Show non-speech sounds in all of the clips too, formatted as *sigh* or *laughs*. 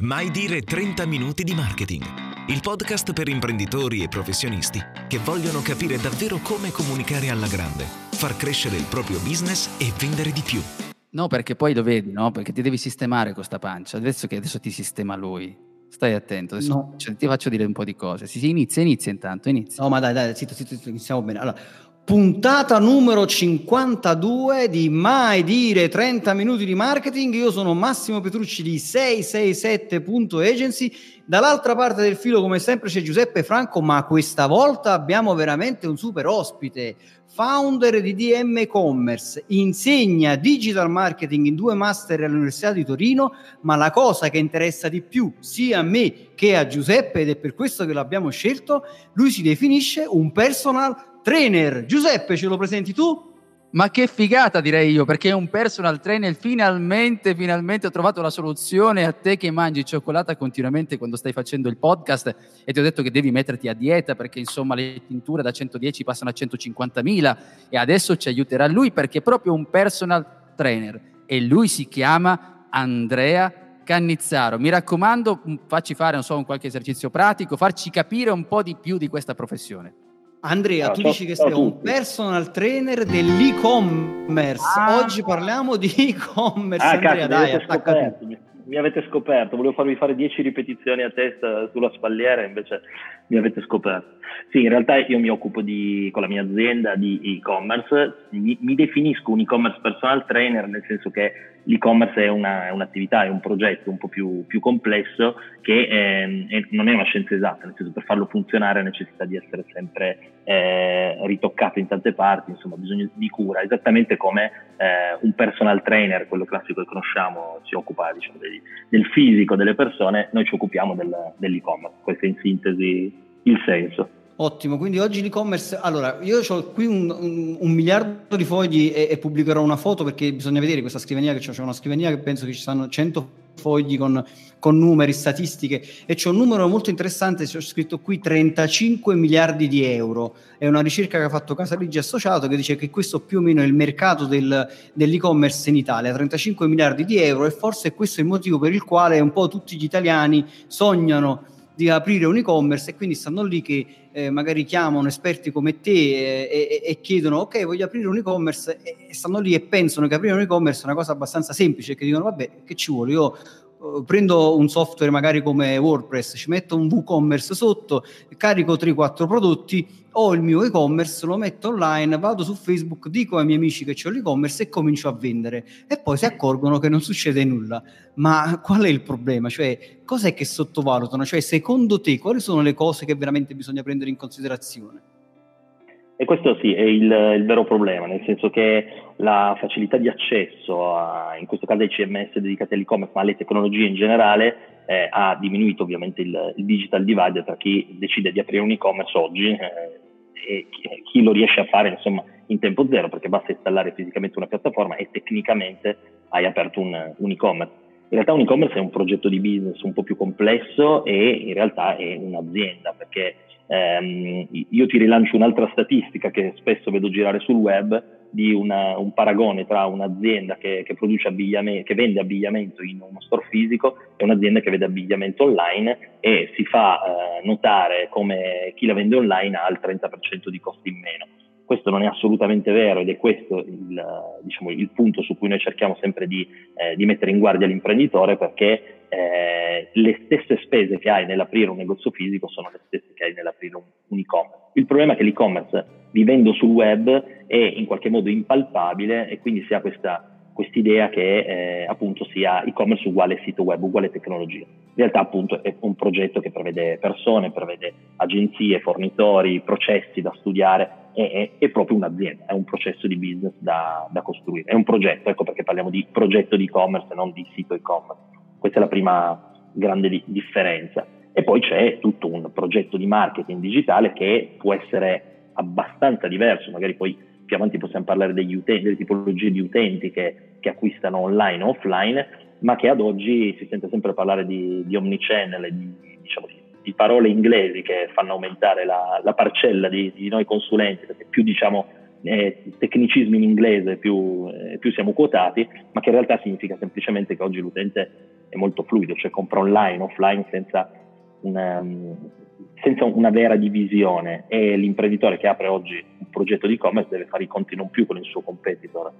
Mai dire 30 minuti di marketing. Il podcast per imprenditori e professionisti che vogliono capire davvero come comunicare alla grande, far crescere il proprio business e vendere di più. No, perché poi lo vedi, no? Perché ti devi sistemare questa pancia. Adesso che adesso ti sistema lui. Stai attento, adesso No. cioè, ti faccio dire un po' di cose. Si, si inizia, inizia intanto, inizia. No, ma dai, dai, zitto, zitto, zitto, iniziamo bene. Allora, puntata numero 52 di Mai dire 30 minuti di marketing. Io sono Massimo Petrucci di 667.agency. Dall'altra parte del filo, come sempre, c'è Giuseppe Franco, ma questa volta abbiamo veramente un super ospite. Founder di DM Commerce, insegna digital marketing in due master all'Università di Torino, ma la cosa che interessa di più sia a me che a Giuseppe, ed è per questo che l'abbiamo scelto, lui si definisce un personal trainer. Giuseppe, ce lo presenti tu? Ma che figata direi io, perché è un personal trainer, finalmente, finalmente ho trovato la soluzione a te che mangi cioccolata continuamente quando stai facendo il podcast e ti ho detto che devi metterti a dieta perché insomma le tinture da 110 passano a 150.000 e adesso ci aiuterà lui perché è proprio un personal trainer e lui si chiama Andrea Cannizzaro. Mi raccomando, facci fare, so, un qualche esercizio pratico, farci capire un po' di più di questa professione. Andrea, Ciao, tu ciao- dici che sei un personal trainer dell'e-commerce. Ah. Oggi parliamo di e-commerce. Ah, Andrea, cazzo, mi dai, avete attacca tu. scoperto. Mi, mi avete scoperto. Volevo farvi fare 10 ripetizioni a testa sulla spalliera, invece mi avete scoperto. Sì, in realtà io mi occupo di, con la mia azienda di e-commerce. Mi, mi definisco un e-commerce personal trainer, nel senso che l'e-commerce è, una- è un'attività, è un progetto un po' più, più complesso che ehm, è- non è una scienza esatta, nel senso per farlo funzionare necessita di essere sempre eh, ritoccato in tante parti, insomma bisogno di cura, esattamente come eh, un personal trainer, quello classico che conosciamo, si occupa diciamo, del, del fisico delle persone, noi ci occupiamo del, dell'e-commerce, questo è in sintesi il senso. Ottimo, quindi oggi l'e-commerce. Allora, io ho qui un, un- un miliardo di fogli e, e pubblicherò una foto perché bisogna vedere questa scrivania che c'è, c'è una scrivania che penso che ci saranno 100 fogli con, con numeri, statistiche e c'è un numero molto interessante, c'è scritto qui 35 miliardi di euro. È una ricerca che ha fatto Casaligi Associato che dice che questo più o meno è il mercato del, dell'e-commerce in Italia, 35 miliardi di euro e forse questo è il motivo per il quale un po' tutti gli italiani sognano di aprire un e-commerce e quindi stanno lì che eh, magari chiamano esperti come te eh, e, e chiedono ok voglio aprire un e-commerce e, stanno lì e pensano che aprire un e-commerce è una cosa abbastanza semplice che dicono vabbè che ci vuole? Io prendo un software magari come WordPress ci metto un WooCommerce sotto carico 3-4 prodotti ho il mio e-commerce lo metto online vado su Facebook dico ai miei amici che c'ho l'e-commerce e comincio a vendere e poi si accorgono che non succede nulla ma qual è il problema? Cioè, cos'è che sottovalutano? Cioè, secondo te, quali sono le cose che veramente bisogna prendere in considerazione? E questo sì è il, il vero problema, nel senso che la facilità di accesso, a, in questo caso ai CMS dedicati all'e-commerce, ma alle tecnologie in generale, eh, ha diminuito ovviamente il, il digital divide tra chi decide di aprire un e-commerce oggi eh, e chi, lo riesce a fare insomma in tempo zero, perché basta installare fisicamente una piattaforma e tecnicamente hai aperto un, un e-commerce. In realtà un e-commerce è un progetto di business un po' più complesso e in realtà è un'azienda, perché ehm, io ti rilancio un'altra statistica che spesso vedo girare sul web di una- un paragone tra un'azienda che, che che vende abbigliamento in uno store fisico e un'azienda che vende abbigliamento online e si fa eh, notare come chi la vende online ha il 30% di costi in meno. Questo non è assolutamente vero ed è questo il, diciamo, il punto su cui noi cerchiamo sempre di, eh, di mettere in guardia l'imprenditore perché eh, le stesse spese che hai nell'aprire un negozio fisico sono le stesse che hai nell'aprire un, un e-commerce. Il problema è che l'e-commerce vivendo sul web è in qualche modo impalpabile e quindi si ha questa quest'idea che eh, appunto sia e-commerce uguale sito web, uguale tecnologia. In realtà appunto è un progetto che prevede persone, prevede agenzie, fornitori, processi da studiare, è, è, è proprio un'azienda, è un processo di business da, da costruire, è un progetto, ecco perché parliamo di progetto di e-commerce e non di sito e-commerce. Questa è la prima grande di- differenza. E poi c'è tutto un progetto di marketing digitale che può essere abbastanza diverso, magari poi più avanti possiamo parlare degli utenti, delle tipologie di utenti che, che acquistano online o offline, ma che ad oggi si sente sempre parlare di, di omnichannel di, diciamo, di, parole inglesi che fanno aumentare la, la parcella di, noi consulenti, perché più diciamo eh, tecnicismi in inglese più, eh, più siamo quotati, ma che in realtà significa semplicemente che oggi l'utente è molto fluido, cioè compra online, offline senza una, senza una vera divisione. E l'imprenditore che apre oggi un progetto di e-commerce deve fare i conti non più con il suo competitor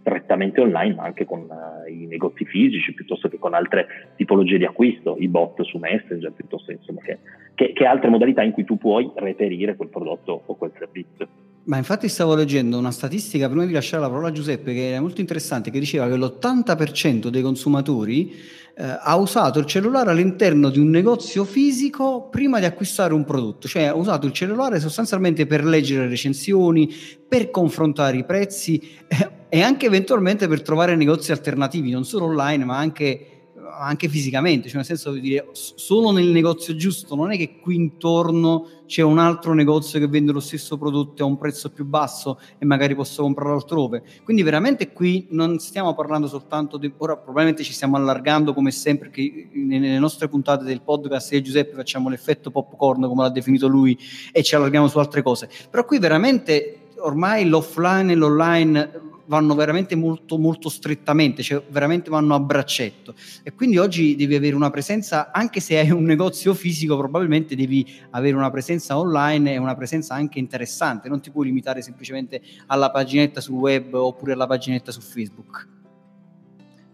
strettamente online ma anche con uh, i negozi fisici piuttosto che con altre tipologie di acquisto, i bot su Messenger piuttosto insomma, che, che, che altre modalità in cui tu puoi reperire quel prodotto o quel servizio. Ma infatti stavo leggendo una statistica prima di lasciare la parola a Giuseppe che è molto interessante, che diceva che l'80% dei consumatori eh, ha usato il cellulare all'interno di un negozio fisico prima di acquistare un prodotto, cioè ha usato il cellulare sostanzialmente per leggere recensioni, per confrontare i prezzi eh, e anche eventualmente per trovare negozi alternativi, non solo online ma anche anche fisicamente, cioè nel senso di dire solo nel negozio giusto, non è che qui intorno c'è un altro negozio che vende lo stesso prodotto a un prezzo più basso e magari posso comprarlo altrove. Quindi veramente qui non stiamo parlando soltanto di ora probabilmente ci stiamo allargando come sempre che nelle nostre puntate del podcast e Giuseppe facciamo l'effetto popcorn come l'ha definito lui e ci allarghiamo su altre cose. Però qui veramente ormai l'offline e l'online vanno veramente molto, molto strettamente, cioè veramente vanno a braccetto. E quindi oggi devi avere una presenza, anche se hai un negozio fisico, probabilmente devi avere una presenza online e una presenza anche interessante. Non ti puoi limitare semplicemente alla paginetta sul web oppure alla paginetta su Facebook.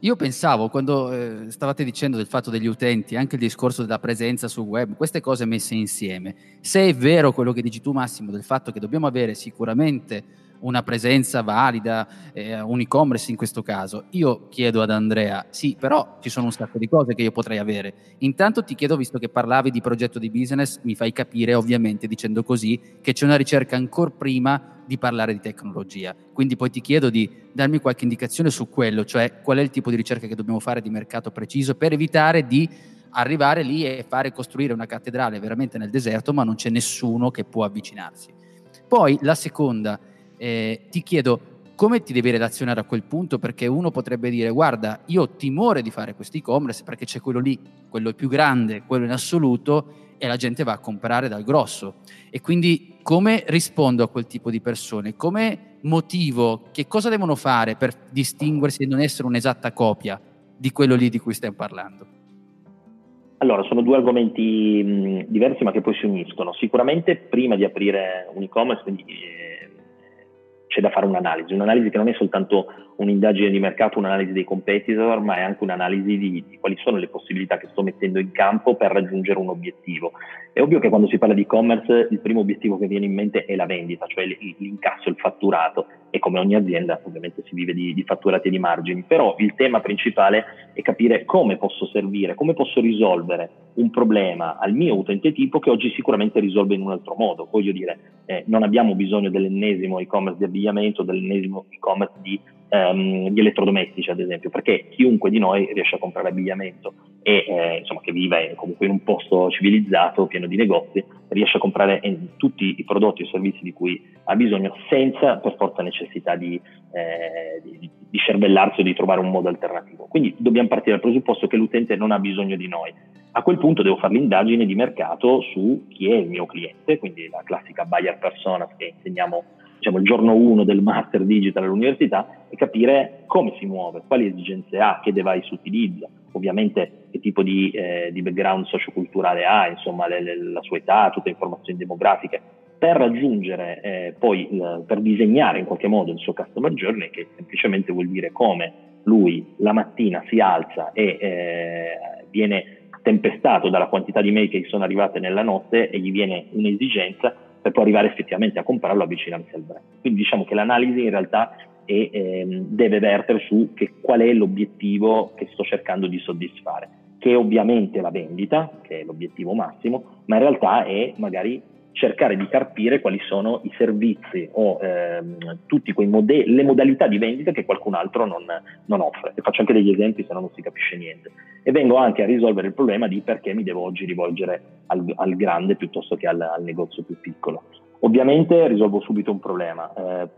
Io pensavo, quando eh, stavate dicendo del fatto degli utenti, anche il discorso della presenza sul web, queste cose messe insieme, se è vero quello che dici tu Massimo, del fatto che dobbiamo avere sicuramente una presenza valida, eh, un e-commerce in questo caso. Io chiedo ad Andrea, sì, però ci sono un sacco di cose che io potrei avere. Intanto ti chiedo, visto che parlavi di progetto di business, mi fai capire ovviamente dicendo così che c'è una ricerca ancora prima di parlare di tecnologia. Quindi poi ti chiedo di darmi qualche indicazione su quello, cioè qual è il tipo di ricerca che dobbiamo fare di mercato preciso per evitare di arrivare lì e fare costruire una cattedrale veramente nel deserto, ma non c'è nessuno che può avvicinarsi. Poi la seconda, eh, ti chiedo come ti devi relazionare a quel punto perché uno potrebbe dire guarda io ho timore di fare questo e-commerce perché c'è quello lì, quello più grande, quello in assoluto e la gente va a comprare dal grosso e quindi come rispondo a quel tipo di persone? Come motivo? Che cosa devono fare per distinguersi e non essere un'esatta copia di quello lì di cui stiamo parlando? Allora, sono due argomenti diversi ma che poi si uniscono. Sicuramente prima di aprire un e-commerce, quindi eh, c'è da fare un'analisi, un'analisi che non è soltanto un'indagine di mercato, un'analisi dei competitor, ma è anche un'analisi di, di, quali sono le possibilità che sto mettendo in campo per raggiungere un obiettivo. È ovvio che quando si parla di e-commerce il primo obiettivo che viene in mente è la vendita, cioè l'incasso, il fatturato e come ogni azienda ovviamente si vive di, di fatturati e di margini, però il tema principale è capire come posso servire, come posso risolvere un problema al mio utente tipo che oggi sicuramente risolve in un altro modo. Voglio dire, eh, non abbiamo bisogno dell'ennesimo e-commerce di abbigliamento, dell'ennesimo e-commerce di ehm, di elettrodomestici ad esempio, perché chiunque di noi riesce a comprare abbigliamento e eh, insomma che vive comunque in un posto civilizzato, pieno di negozi, riesce a comprare eh, tutti i prodotti e servizi di cui ha bisogno senza per forza necessità di, eh, di, di cervellarsi o di trovare un modo alternativo. Quindi dobbiamo partire dal presupposto che l'utente non ha bisogno di noi. A quel punto devo fare l'indagine di mercato su chi è il mio cliente, quindi la classica buyer persona che insegniamo diciamo, il giorno 1 del master digital all'università e capire come si muove, quali esigenze ha, che device utilizza, ovviamente che tipo di, eh, di background socioculturale ha, insomma le, le, la sua età, tutte le informazioni demografiche, per raggiungere eh, poi, il, per disegnare in qualche modo il suo customer journey, che semplicemente vuol dire come lui la mattina si alza e eh, viene tempestato dalla quantità di mail che gli sono arrivate nella notte e gli viene un'esigenza per poi arrivare effettivamente a comprarlo avvicinarsi al brand. Quindi diciamo che l'analisi in realtà è, ehm, deve vertere su che, qual è l'obiettivo che sto cercando di soddisfare, che è ovviamente la vendita, che è l'obiettivo massimo, ma in realtà è magari cercare di capire quali sono i servizi o ehm, tutte mode- le modalità di vendita che qualcun altro non, non, offre. E faccio anche degli esempi se no non si capisce niente. E vengo anche a risolvere il problema di perché mi devo oggi rivolgere al, al grande piuttosto che al, al, negozio più piccolo. Ovviamente risolvo subito un problema. Eh,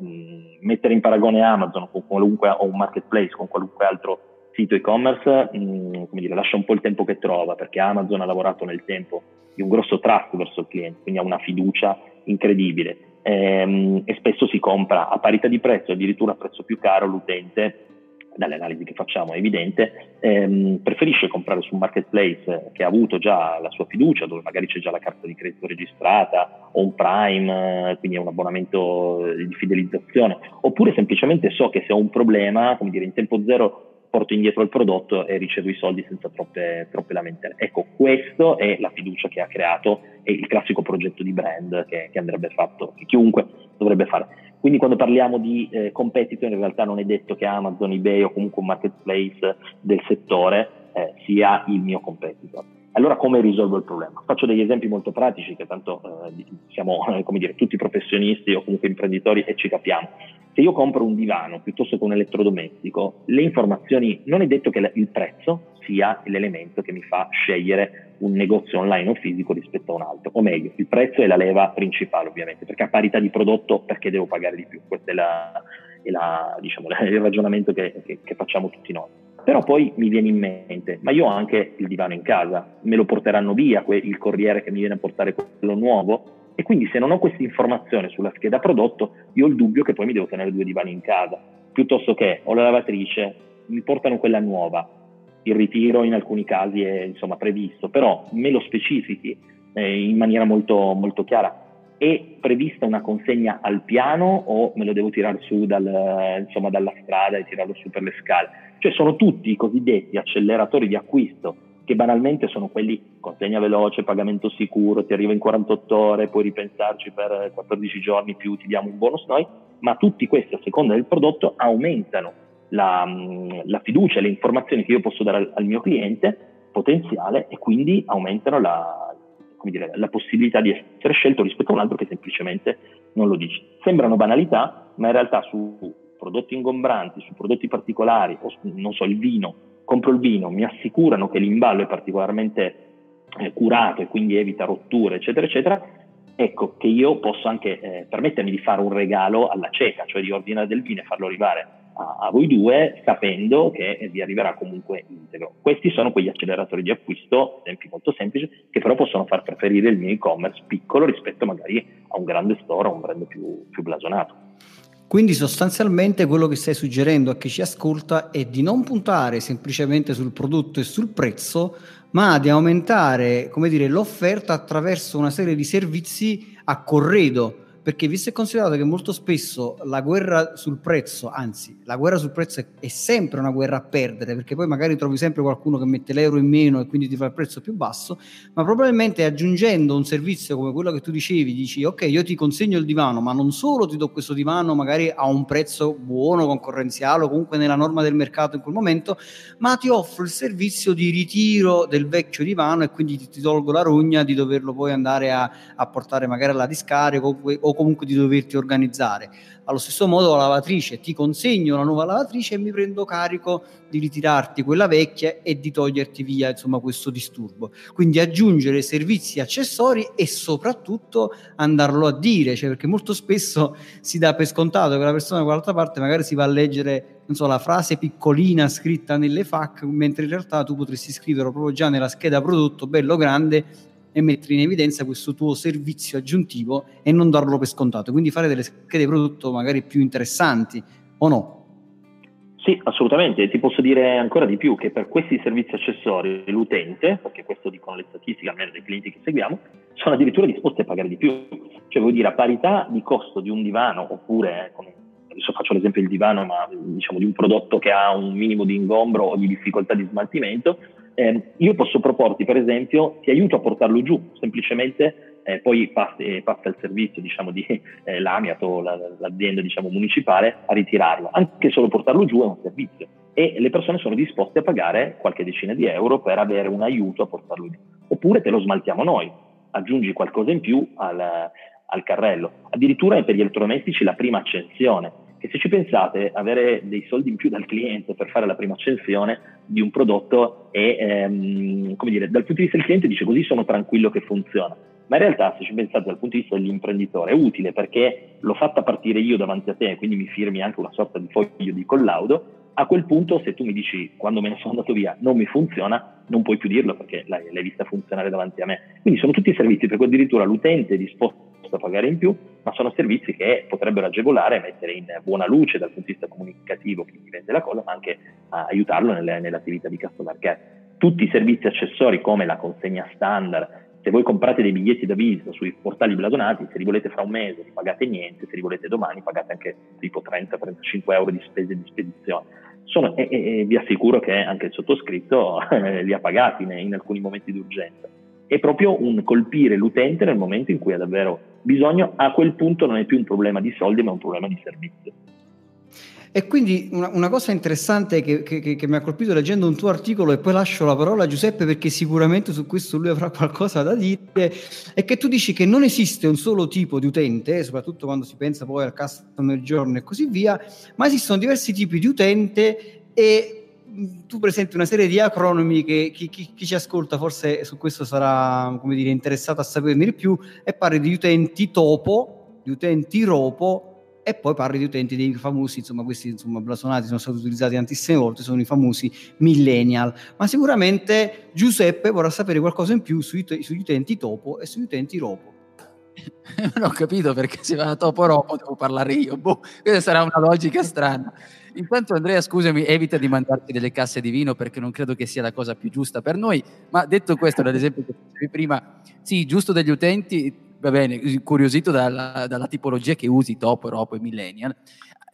mettere in paragone Amazon con qualunque, o un marketplace con qualunque altro sito e-commerce mh, come dire, lascia un po' il tempo che trova perché Amazon ha lavorato nel tempo di un grosso trust verso il cliente, quindi ha una fiducia incredibile. Ehm, e spesso si compra a parità di prezzo, addirittura a prezzo più caro l'utente dalle analisi che facciamo è evidente, ehm, preferisce comprare su un marketplace che ha avuto già la sua fiducia, dove magari c'è già la carta di credito registrata o un Prime, quindi è un abbonamento di fidelizzazione, oppure semplicemente so che se ho un problema, come dire, in tempo zero porto indietro il prodotto e ricevo i soldi senza troppe, troppe lamentele. Ecco, questo è la fiducia che ha creato e il classico progetto di brand che, che andrebbe fatto, che chiunque dovrebbe fare. Quindi quando parliamo di eh, competitor in realtà non è detto che Amazon, eBay o comunque un marketplace del settore eh, sia il mio competitor. Allora come risolvo il problema? Faccio degli esempi molto pratici che tanto eh, siamo *laughs* dire, tutti professionisti o comunque imprenditori e ci capiamo. Se io compro un divano piuttosto che un elettrodomestico, le informazioni, non è detto che il prezzo sia l'elemento che mi fa scegliere un negozio online o fisico rispetto a un altro, o meglio, il prezzo è la leva principale ovviamente, perché a parità di prodotto perché devo pagare di più? Questo è, la, è la, diciamo, *laughs* il ragionamento che, che, che facciamo tutti noi. Però poi mi viene in mente, ma io ho anche il divano in casa, me lo porteranno via il corriere che mi viene a portare quello nuovo? E quindi se non ho questa informazione sulla scheda prodotto, io ho il dubbio che poi mi devo tenere due divani in casa, piuttosto che ho la lavatrice, mi portano quella nuova, il ritiro in alcuni casi è insomma, previsto, però me lo specifichi eh, in maniera molto, molto chiara. È prevista una consegna al piano o me lo devo tirare su dal, insomma, dalla strada e tirarlo su per le scale? Cioè sono tutti i cosiddetti acceleratori di acquisto che banalmente sono quelli consegna veloce, pagamento sicuro, ti arriva in 48 ore, puoi ripensarci per 14 giorni più, ti diamo un bonus noi, ma tutti questi a seconda del prodotto aumentano la, la fiducia le informazioni che io posso dare al, al, mio cliente potenziale e quindi aumentano la, dire, la possibilità di essere scelto rispetto a un altro che semplicemente non lo dice. Sembrano banalità, ma in realtà su prodotti ingombranti, su prodotti particolari, o non so, il vino, compro il vino, mi assicurano che l'imballo è particolarmente eh, curato e quindi evita rotture, eccetera, eccetera, ecco che io posso anche eh, permettermi di fare un regalo alla cieca, cioè di ordinare del vino e farlo arrivare a, a, voi due sapendo che vi arriverà comunque integro. Questi sono quegli acceleratori di acquisto, esempi molto semplici, che però possono far preferire il mio e-commerce piccolo rispetto magari a un grande store o un brand più, più blasonato. Quindi sostanzialmente quello che stai suggerendo a chi ci ascolta è di non puntare semplicemente sul prodotto e sul prezzo, ma di aumentare, dire, l'offerta attraverso una serie di servizi a corredo perché visto e considerato che molto spesso la guerra sul prezzo, anzi la guerra sul prezzo è, sempre una guerra a perdere, perché poi magari trovi sempre qualcuno che mette l'euro in meno e quindi ti fa il prezzo più basso, ma probabilmente aggiungendo un servizio come quello che tu dicevi, dici ok io ti consegno il divano, ma non solo ti do questo divano magari a un prezzo buono, concorrenziale o comunque nella norma del mercato in quel momento, ma ti offro il servizio di ritiro del vecchio divano e quindi ti, ti tolgo la rogna di doverlo poi andare a, a portare magari alla discarica o, o comunque di doverti organizzare. Allo stesso modo la lavatrice, ti consegno la nuova lavatrice e mi prendo carico di ritirarti quella vecchia e di toglierti via insomma questo disturbo. Quindi aggiungere servizi accessori e soprattutto andarlo a dire, cioè perché molto spesso si dà per scontato che la persona da quell'altra parte magari si va a leggere non so, la frase piccolina scritta nelle FAC, mentre in realtà tu potresti scriverlo proprio già nella scheda prodotto, bello grande, e mettere in evidenza questo tuo servizio aggiuntivo e non darlo per scontato, quindi fare delle schede prodotto magari più interessanti o no? Sì, assolutamente. Ti posso dire ancora di più che per questi servizi accessori l'utente, perché questo dicono le statistiche almeno dei clienti che seguiamo, sono addirittura disposti a pagare di più. Cioè vuol dire a parità di costo di un divano oppure, come adesso faccio l'esempio del divano, ma diciamo di un prodotto che ha un minimo di ingombro o di difficoltà di smaltimento, eh, io posso proporti, per esempio, ti aiuto a portarlo giù, semplicemente eh, poi passa, eh, passa, il servizio diciamo, di *laughs* eh, l'Amiat o la, l'azienda diciamo, municipale a ritirarlo. Anche solo portarlo giù è un servizio e le persone sono disposte a pagare qualche decina di euro per avere un aiuto a portarlo giù. Oppure te lo smaltiamo noi, aggiungi qualcosa in più al, al carrello. Addirittura per gli elettrodomestici la prima accensione che se ci pensate avere dei soldi in più dal cliente per fare la prima accensione di un prodotto è, ehm, come dire, dal punto di vista del cliente dice così sono tranquillo che funziona, ma in realtà se ci pensate dal punto di vista dell'imprenditore è utile perché l'ho fatta partire io davanti a te, quindi mi firmi anche una sorta di foglio di collaudo, a quel punto se tu mi dici quando me ne sono andato via non mi funziona, non puoi più dirlo perché l'hai, l'hai vista funzionare davanti a me. Quindi sono tutti servizi per cui addirittura l'utente è disposto da pagare in più, ma sono servizi che potrebbero agevolare mettere in buona luce dal punto di vista comunicativo chi vende la cosa, ma anche aiutarlo nelle, nell'attività di customer care. Tutti i servizi accessori come la consegna standard, se voi comprate dei biglietti da visita sui portali blasonati, se li volete fra un mese non pagate niente, se li volete domani pagate anche tipo 30-35 euro di spese di spedizione. Sono, e, e, vi assicuro che anche il sottoscritto *laughs* li ha pagati in, in alcuni momenti di urgenza. È proprio un colpire l'utente nel momento in cui ha davvero bisogno, a quel punto non è più un problema di soldi ma un problema di servizio. E quindi una, una cosa interessante che, che, che, mi ha colpito leggendo un tuo articolo, e poi lascio la parola a Giuseppe perché sicuramente su questo lui avrà *laughs* qualcosa da dire, è che tu dici che non esiste un solo tipo di utente, soprattutto quando si pensa poi al customer journey e così via, ma esistono diversi tipi di utente e tu presenti una serie di acronimi che chi, chi, chi, ci ascolta forse su questo sarà come dire, interessato a saperne di più e parli di utenti topo, di utenti ropo e poi parli di utenti dei famosi, insomma questi insomma blasonati sono stati utilizzati tantissime volte, sono i famosi millennial, ma sicuramente Giuseppe vorrà sapere qualcosa in più sui, sugli utenti topo e sugli utenti ropo. *laughs* non ho capito perché se va da topo ropo devo parlare io, boh, questa sarà una logica strana. Intanto Andrea, scusami, evita di mandarti delle casse di vino perché non credo che sia la cosa più giusta per noi, ma detto questo, ad esempio che dicevi prima, sì, giusto degli utenti, va bene, incuriosito dalla, dalla tipologia che usi, top, ropo e millennial.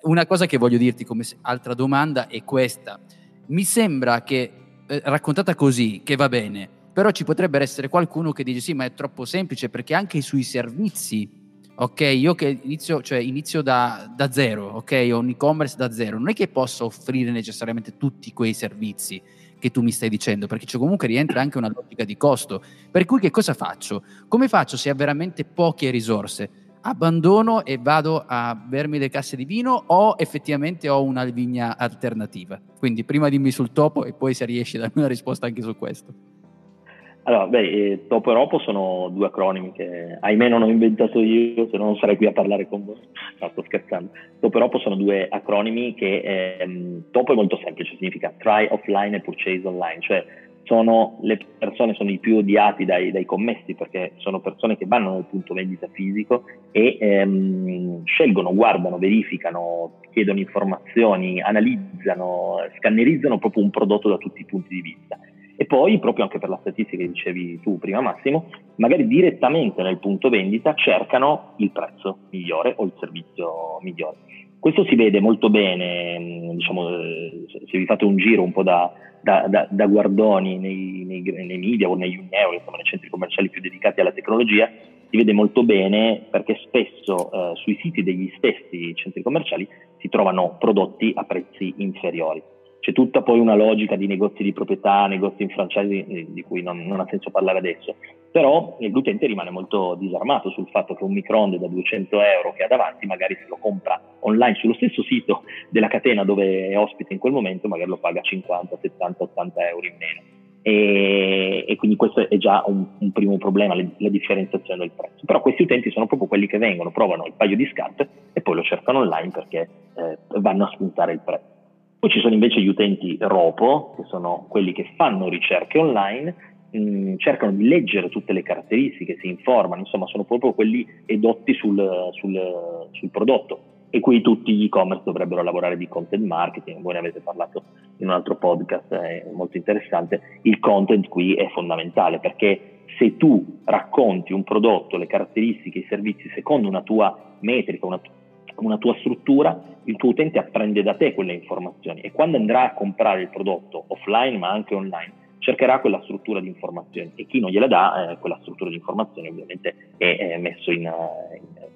Una cosa che voglio dirti come altra domanda è questa. Mi sembra che, eh, raccontata così, che va bene, però ci potrebbe essere qualcuno che dice sì, ma è troppo semplice perché anche sui servizi, ok, io che inizio, cioè inizio da, da zero, ok, ho un e-commerce da zero, non è che posso offrire necessariamente tutti quei servizi che tu mi stai dicendo, perché cioè comunque rientra anche una logica di costo. Per cui che cosa faccio? Come faccio se ho veramente poche risorse? Abbandono e vado a bermi le casse di vino o effettivamente ho una vigna alternativa? Quindi prima dimmi sul topo e poi se riesci a darmi una risposta anche su questo. Allora, beh, eh, Topo e Ropo sono due acronimi che ahimè non ho inventato io, se no non sarei qui a parlare con voi. No, sto scherzando. Topo e Ropo sono due acronimi che ehm, Topo è molto semplice, significa try offline e purchase online, cioè sono le persone sono i più odiati dai, dai, commessi perché sono persone che vanno nel punto vendita fisico e ehm, scelgono, guardano, verificano, chiedono informazioni, analizzano, scannerizzano proprio un prodotto da tutti i punti di vista e poi, proprio anche per la statistica che dicevi tu prima Massimo, magari direttamente nel punto vendita cercano il prezzo migliore o il servizio migliore. Questo si vede molto bene, mm, diciamo, eh, se vi fate un giro un po' da, da, da, da guardoni nei, nei, nei, media o negli Uneo, insomma nei centri commerciali più dedicati alla tecnologia, si vede molto bene perché spesso eh, sui siti degli stessi centri commerciali si trovano prodotti a prezzi inferiori c'è tutta poi una logica di negozi di proprietà, negozi in franchise di cui non, non, ha senso parlare adesso, però l'utente rimane molto disarmato sul fatto che un microonde da 200 euro che ha davanti magari se lo compra online sullo stesso sito della catena dove è ospite in quel momento magari lo paga 50, 70, 80 euro in meno. E, e, quindi questo è già un, un primo problema, le, la differenziazione del prezzo. Però questi utenti sono proprio quelli che vengono, provano il paio di scarpe e poi lo cercano online perché eh, vanno a spuntare il prezzo. Poi ci sono invece gli utenti ROPO, che sono quelli che fanno ricerche online, mh, mm, cercano di leggere tutte le caratteristiche, si informano, insomma sono proprio quelli edotti sul, sul, sul prodotto. E qui tutti gli e-commerce dovrebbero lavorare di content marketing, voi ne avete parlato in un altro podcast, è molto interessante, il content qui è fondamentale perché se tu racconti un prodotto, le caratteristiche, i servizi secondo una tua metrica, una tua una tua struttura, il tuo utente apprende da te quelle informazioni e quando andrà a comprare il prodotto offline ma anche online cercherà quella struttura di informazioni e chi non gliela dà eh, quella struttura di informazioni ovviamente è, è messo in,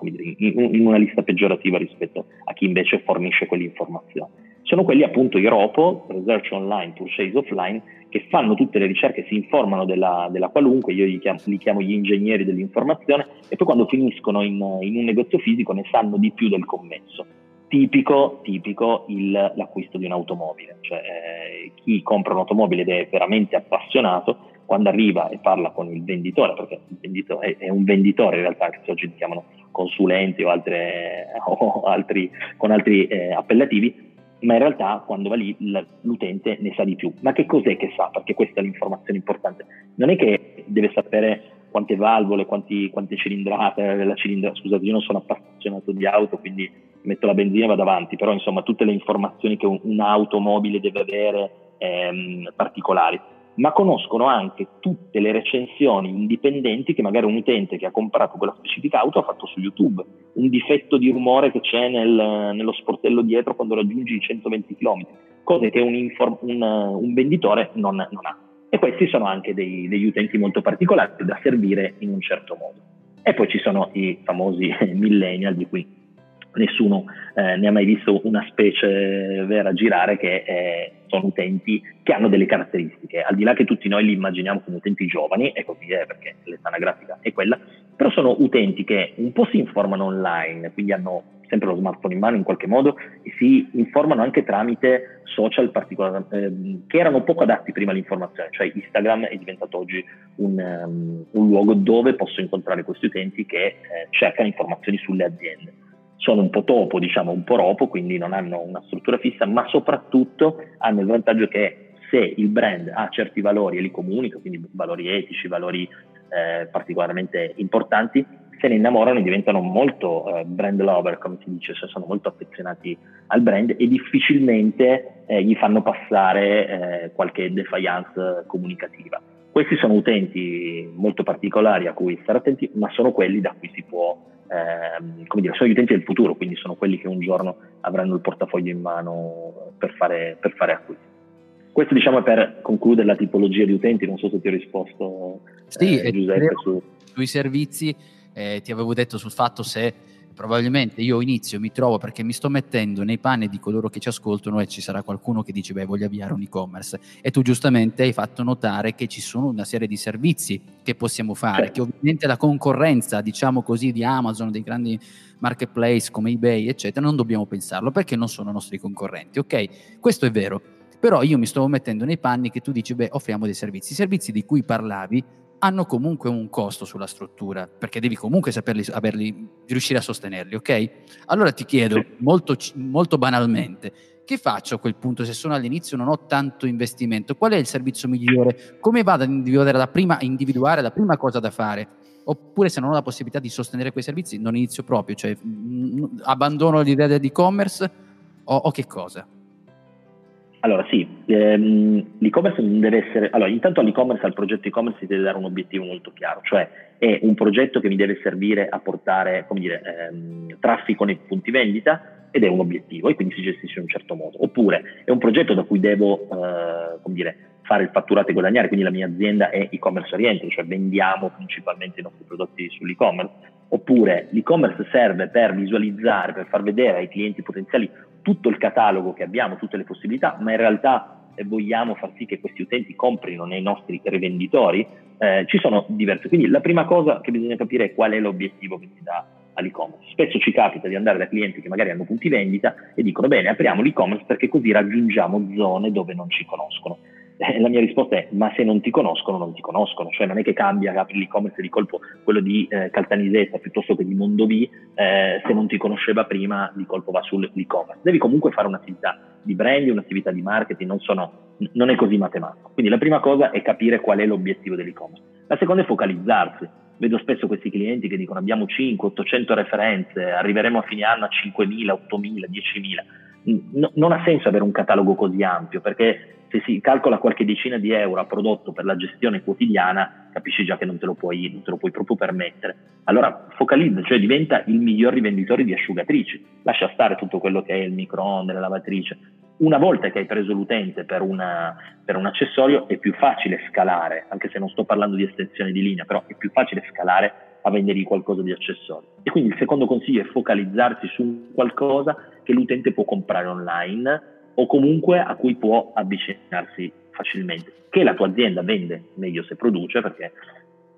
in, dire, in, in, una lista peggiorativa rispetto a chi invece fornisce quell'informazione. Sono quelli appunto i ROPO, Research Online, Purchase Offline, che fanno tutte le ricerche, si informano della, della qualunque, io li chiamo, li chiamo, gli ingegneri dell'informazione, e poi quando finiscono in, in, un negozio fisico ne sanno di più del commesso. Tipico, tipico il, l'acquisto di un'automobile, cioè eh, chi compra un'automobile ed è veramente appassionato, quando arriva e parla con il venditore, perché il venditore è, un venditore in realtà, che oggi li chiamano consulenti o, altre, *laughs* o altri, con altri eh, appellativi, ma in realtà quando va lì l'utente ne sa di più. Ma che cos'è che sa? Perché questa è l'informazione importante. Non è che deve sapere quante valvole, quanti, quante cilindrate, la cilindra, scusate, io non sono appassionato di auto, quindi metto la benzina e vado avanti, però insomma tutte le informazioni che un, un'automobile deve avere ehm, particolari ma conoscono anche tutte le recensioni indipendenti che magari un utente che ha comprato quella specifica auto ha fatto su YouTube, un difetto di rumore che c'è nel, nello sportello dietro quando raggiungi i 120 km, cose che un, inform- un, un venditore non, non, ha. E questi sono anche dei, degli utenti molto particolari da servire in un certo modo. E poi ci sono i famosi *laughs* millennial di cui nessuno eh, ne ha mai visto una specie vera girare che eh, sono utenti che hanno delle caratteristiche, al di là che tutti noi li immaginiamo come utenti giovani, e così è perché l'età anagrafica è quella, però sono utenti che un po' si informano online, quindi hanno sempre lo smartphone in mano in qualche modo e si informano anche tramite social particolari eh, che erano poco adatti prima all'informazione, cioè Instagram è diventato oggi un, um, un luogo dove posso incontrare questi utenti che eh, cercano informazioni sulle aziende sono un po' topo, diciamo un po' ropo, quindi non hanno una struttura fissa, ma soprattutto hanno il vantaggio che se il brand ha certi valori e li comunica, quindi valori etici, valori eh, particolarmente importanti, se ne innamorano e diventano molto eh, brand lover, come si dice, cioè sono molto affezionati al brand e difficilmente eh, gli fanno passare eh, qualche defiance comunicativa. Questi sono utenti molto particolari a cui stare attenti, ma sono quelli da cui si può eh, come dire, sono gli utenti del futuro, quindi sono quelli che un giorno avranno il portafoglio in mano per fare, per fare acquisti. Questo diciamo è per concludere la tipologia di utenti, non so se ti ho risposto sì, eh, Giuseppe. Su... Sui servizi eh, ti avevo detto sul fatto se probabilmente io inizio, mi trovo perché mi sto mettendo nei panni di coloro che ci ascoltano e ci sarà qualcuno che dice beh voglio avviare un e-commerce e tu giustamente hai fatto notare che ci sono una serie di servizi che possiamo fare, che ovviamente la concorrenza diciamo così di Amazon, dei grandi marketplace come eBay eccetera non dobbiamo pensarlo perché non sono nostri concorrenti, ok? Questo è vero, però io mi sto mettendo nei panni che tu dici beh offriamo dei servizi, i servizi di cui parlavi hanno comunque un costo sulla struttura, perché devi comunque saperli, averli, riuscire a sostenerli, ok? Allora ti chiedo molto, molto banalmente, che faccio a quel punto se sono all'inizio non ho tanto investimento? Qual è il servizio migliore? Come vado ad individuare la prima, individuare la prima cosa da fare? Oppure se non ho la possibilità di sostenere quei servizi, non inizio proprio, cioè mh, abbandono l'idea dell'e-commerce o, o che cosa? Allora sì, ehm, l'e-commerce non deve essere, allora intanto all'e-commerce, al progetto e-commerce si deve dare un obiettivo molto chiaro, cioè è un progetto che mi deve servire a portare, come dire, ehm, traffico nei punti vendita ed è un obiettivo e quindi si gestisce in un certo modo, oppure è un progetto da cui devo, eh, come dire, fare il fatturato e guadagnare, quindi la mia azienda è e-commerce oriented, cioè vendiamo principalmente i nostri prodotti sull'e-commerce, oppure l'e-commerce serve per visualizzare, per far vedere ai clienti potenziali tutto il catalogo che abbiamo, tutte le possibilità, ma in realtà eh, vogliamo far sì che questi utenti comprino nei nostri rivenditori, eh, ci sono diverse. Quindi la prima cosa che bisogna capire è qual è l'obiettivo che si dà all'e-commerce. Spesso ci capita di andare da clienti che magari hanno punti vendita e dicono bene, apriamo l'e-commerce perché così raggiungiamo zone dove non ci conoscono. Eh, la mia risposta è ma se non ti conoscono non ti conoscono, cioè non è che cambia, apri l'e-commerce di colpo quello di eh, Caltanissetta piuttosto che di Mondovì, eh, se non ti conosceva prima di colpo va sull'e-commerce. Devi comunque fare un'attività di branding, un'attività di marketing, non, sono, non è così matematico. Quindi la prima cosa è capire qual è l'obiettivo dell'e-commerce. La seconda è focalizzarsi. Vedo spesso questi clienti che dicono abbiamo 5, 800 referenze, arriveremo a fine anno a 5.000, 8.000, 10.000. No, non ha senso avere un catalogo così ampio perché se si calcola qualche decina di euro a prodotto per la gestione quotidiana, capisci già che non te lo puoi, non te lo puoi proprio permettere. Allora focalizza, cioè diventa il miglior rivenditore di asciugatrici, lascia stare tutto quello che è il microonde, la lavatrice. Una volta che hai preso l'utente per, una, per un accessorio è più facile scalare, anche se non sto parlando di estensione di linea, però è più facile scalare a vendergli qualcosa di accessorio. E quindi il secondo consiglio è focalizzarsi su qualcosa che l'utente può comprare online o comunque a cui può avvicinarsi facilmente. Che la tua azienda vende meglio se produce, perché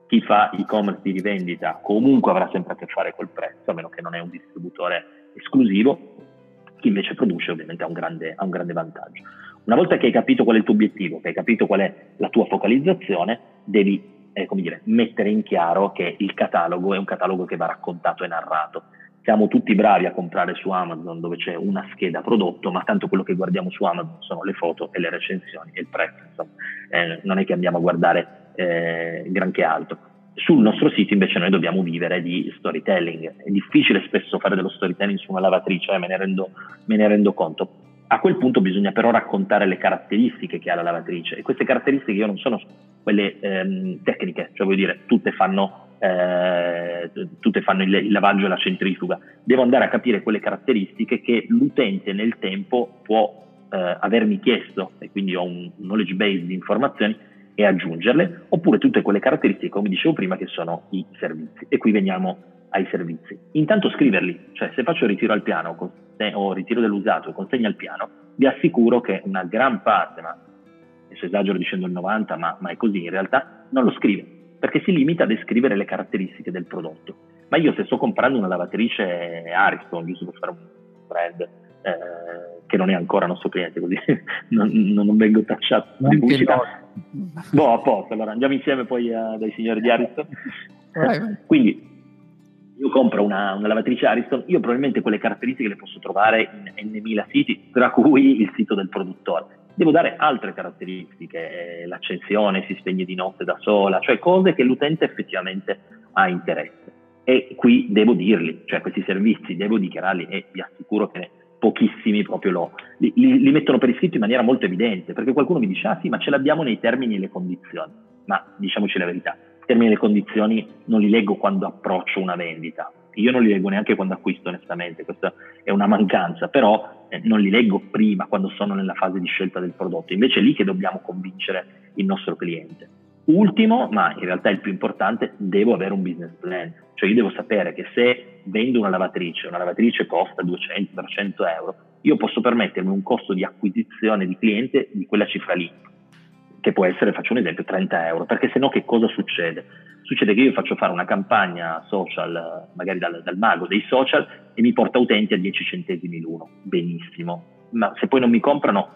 chi fa e-commerce di rivendita comunque avrà sempre a che fare col prezzo, a meno che non è un distributore esclusivo, chi invece produce ovviamente ha un grande, ha un grande vantaggio. Una volta che hai capito qual è il tuo obiettivo, che hai capito qual è la tua focalizzazione, devi eh, dire, mettere in chiaro che il catalogo è un catalogo che va raccontato e narrato siamo tutti bravi a comprare su Amazon dove c'è una scheda prodotto, ma tanto quello che guardiamo su Amazon sono le foto e le recensioni e il prezzo, insomma, eh, non è che andiamo a guardare eh, granché altro. sul nostro sito invece noi dobbiamo vivere di storytelling. È difficile spesso fare dello storytelling su una lavatrice, eh, me, ne rendo, me ne rendo conto. A quel punto bisogna però raccontare le caratteristiche che ha la lavatrice e queste caratteristiche io non sono quelle ehm, tecniche, cioè vuol dire tutte fanno, eh, tutte fanno il, il, lavaggio e la centrifuga, devo andare a capire quelle caratteristiche che l'utente nel tempo può eh, avermi chiesto e quindi ho un knowledge base di informazioni e aggiungerle, oppure tutte quelle caratteristiche, come dicevo prima, che sono i servizi. E qui veniamo ai servizi. Intanto scriverli, cioè se faccio ritiro al piano o ritiro dell'usato e consegna al piano, vi assicuro che una gran parte, ma adesso esagero dicendo il 90, ma, ma è così in realtà, non lo scrive, perché si limita a descrivere le caratteristiche del prodotto. Ma io se sto comprando una lavatrice Ariston, giusto per fare un brand, eh, che non è ancora nostro cliente, così *laughs* non, non vengo tacciato di pubblicità. *laughs* Boh, a posto, allora andiamo insieme poi a, dai signori di Ariston. Quindi io compro una, una, lavatrice Ariston, io probabilmente quelle caratteristiche le posso trovare in n siti, tra cui il sito del produttore. Devo dare altre caratteristiche, eh, l'accensione si spegne di notte da sola, cioè cose che l'utente effettivamente ha interesse. E qui devo dirli, cioè questi servizi devo dichiararli e vi assicuro che pochissimi proprio lo, li, li, mettono per iscritto in maniera molto evidente, perché qualcuno mi dice, ah sì, ma ce l'abbiamo nei termini e le condizioni. Ma diciamoci la verità, i termini e le condizioni non li leggo quando approccio una vendita, io non li leggo neanche quando acquisto onestamente, questa è una mancanza, però eh, non li leggo prima quando sono nella fase di scelta del prodotto, invece è lì che dobbiamo convincere il nostro cliente. Ultimo, ma in realtà il più importante, devo avere un business plan, cioè io devo sapere che se vendo una lavatrice, una lavatrice costa 200-300 euro, io posso permettermi un costo di acquisizione di cliente di quella cifra lì, che può essere, faccio un esempio, 30 euro, perché se no che cosa succede? Succede che io faccio fare una campagna social, magari dal, dal mago dei social, e mi porta utenti a 10 centesimi l'uno, benissimo, ma se poi non mi comprano,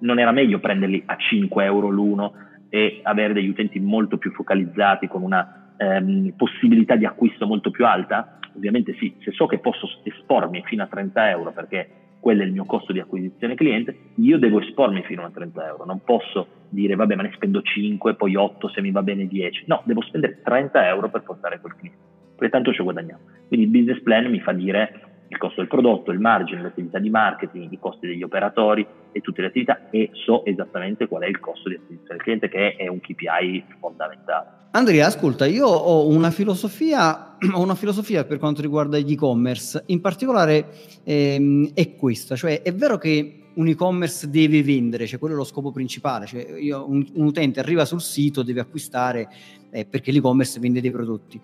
non era meglio prenderli a 5 euro l'uno e avere degli utenti molto più focalizzati con una ehm, possibilità di acquisto molto più alta? Ovviamente sì, se so che posso espormi fino a 30 euro perché quello è il mio costo di acquisizione cliente, io devo espormi fino a 30 euro, non posso dire vabbè ma ne spendo 5, poi 8 se mi va bene 10, no, devo spendere 30 euro per portare quel cliente, perché tanto ci guadagniamo. Quindi il business plan mi fa dire il costo del prodotto, il margine, l'attività di marketing, i costi degli operatori e tutte le attività e so esattamente qual è il costo di acquisizione del cliente che è un KPI fondamentale. Andrea, ascolta, io ho una filosofia, *clears throat* ho una filosofia per quanto riguarda gli e-commerce, in particolare ehm, è questa, cioè è vero che un e-commerce deve vendere, cioè quello è lo scopo principale, cioè io, un, un, utente arriva sul sito, deve acquistare eh, perché l'e-commerce vende dei prodotti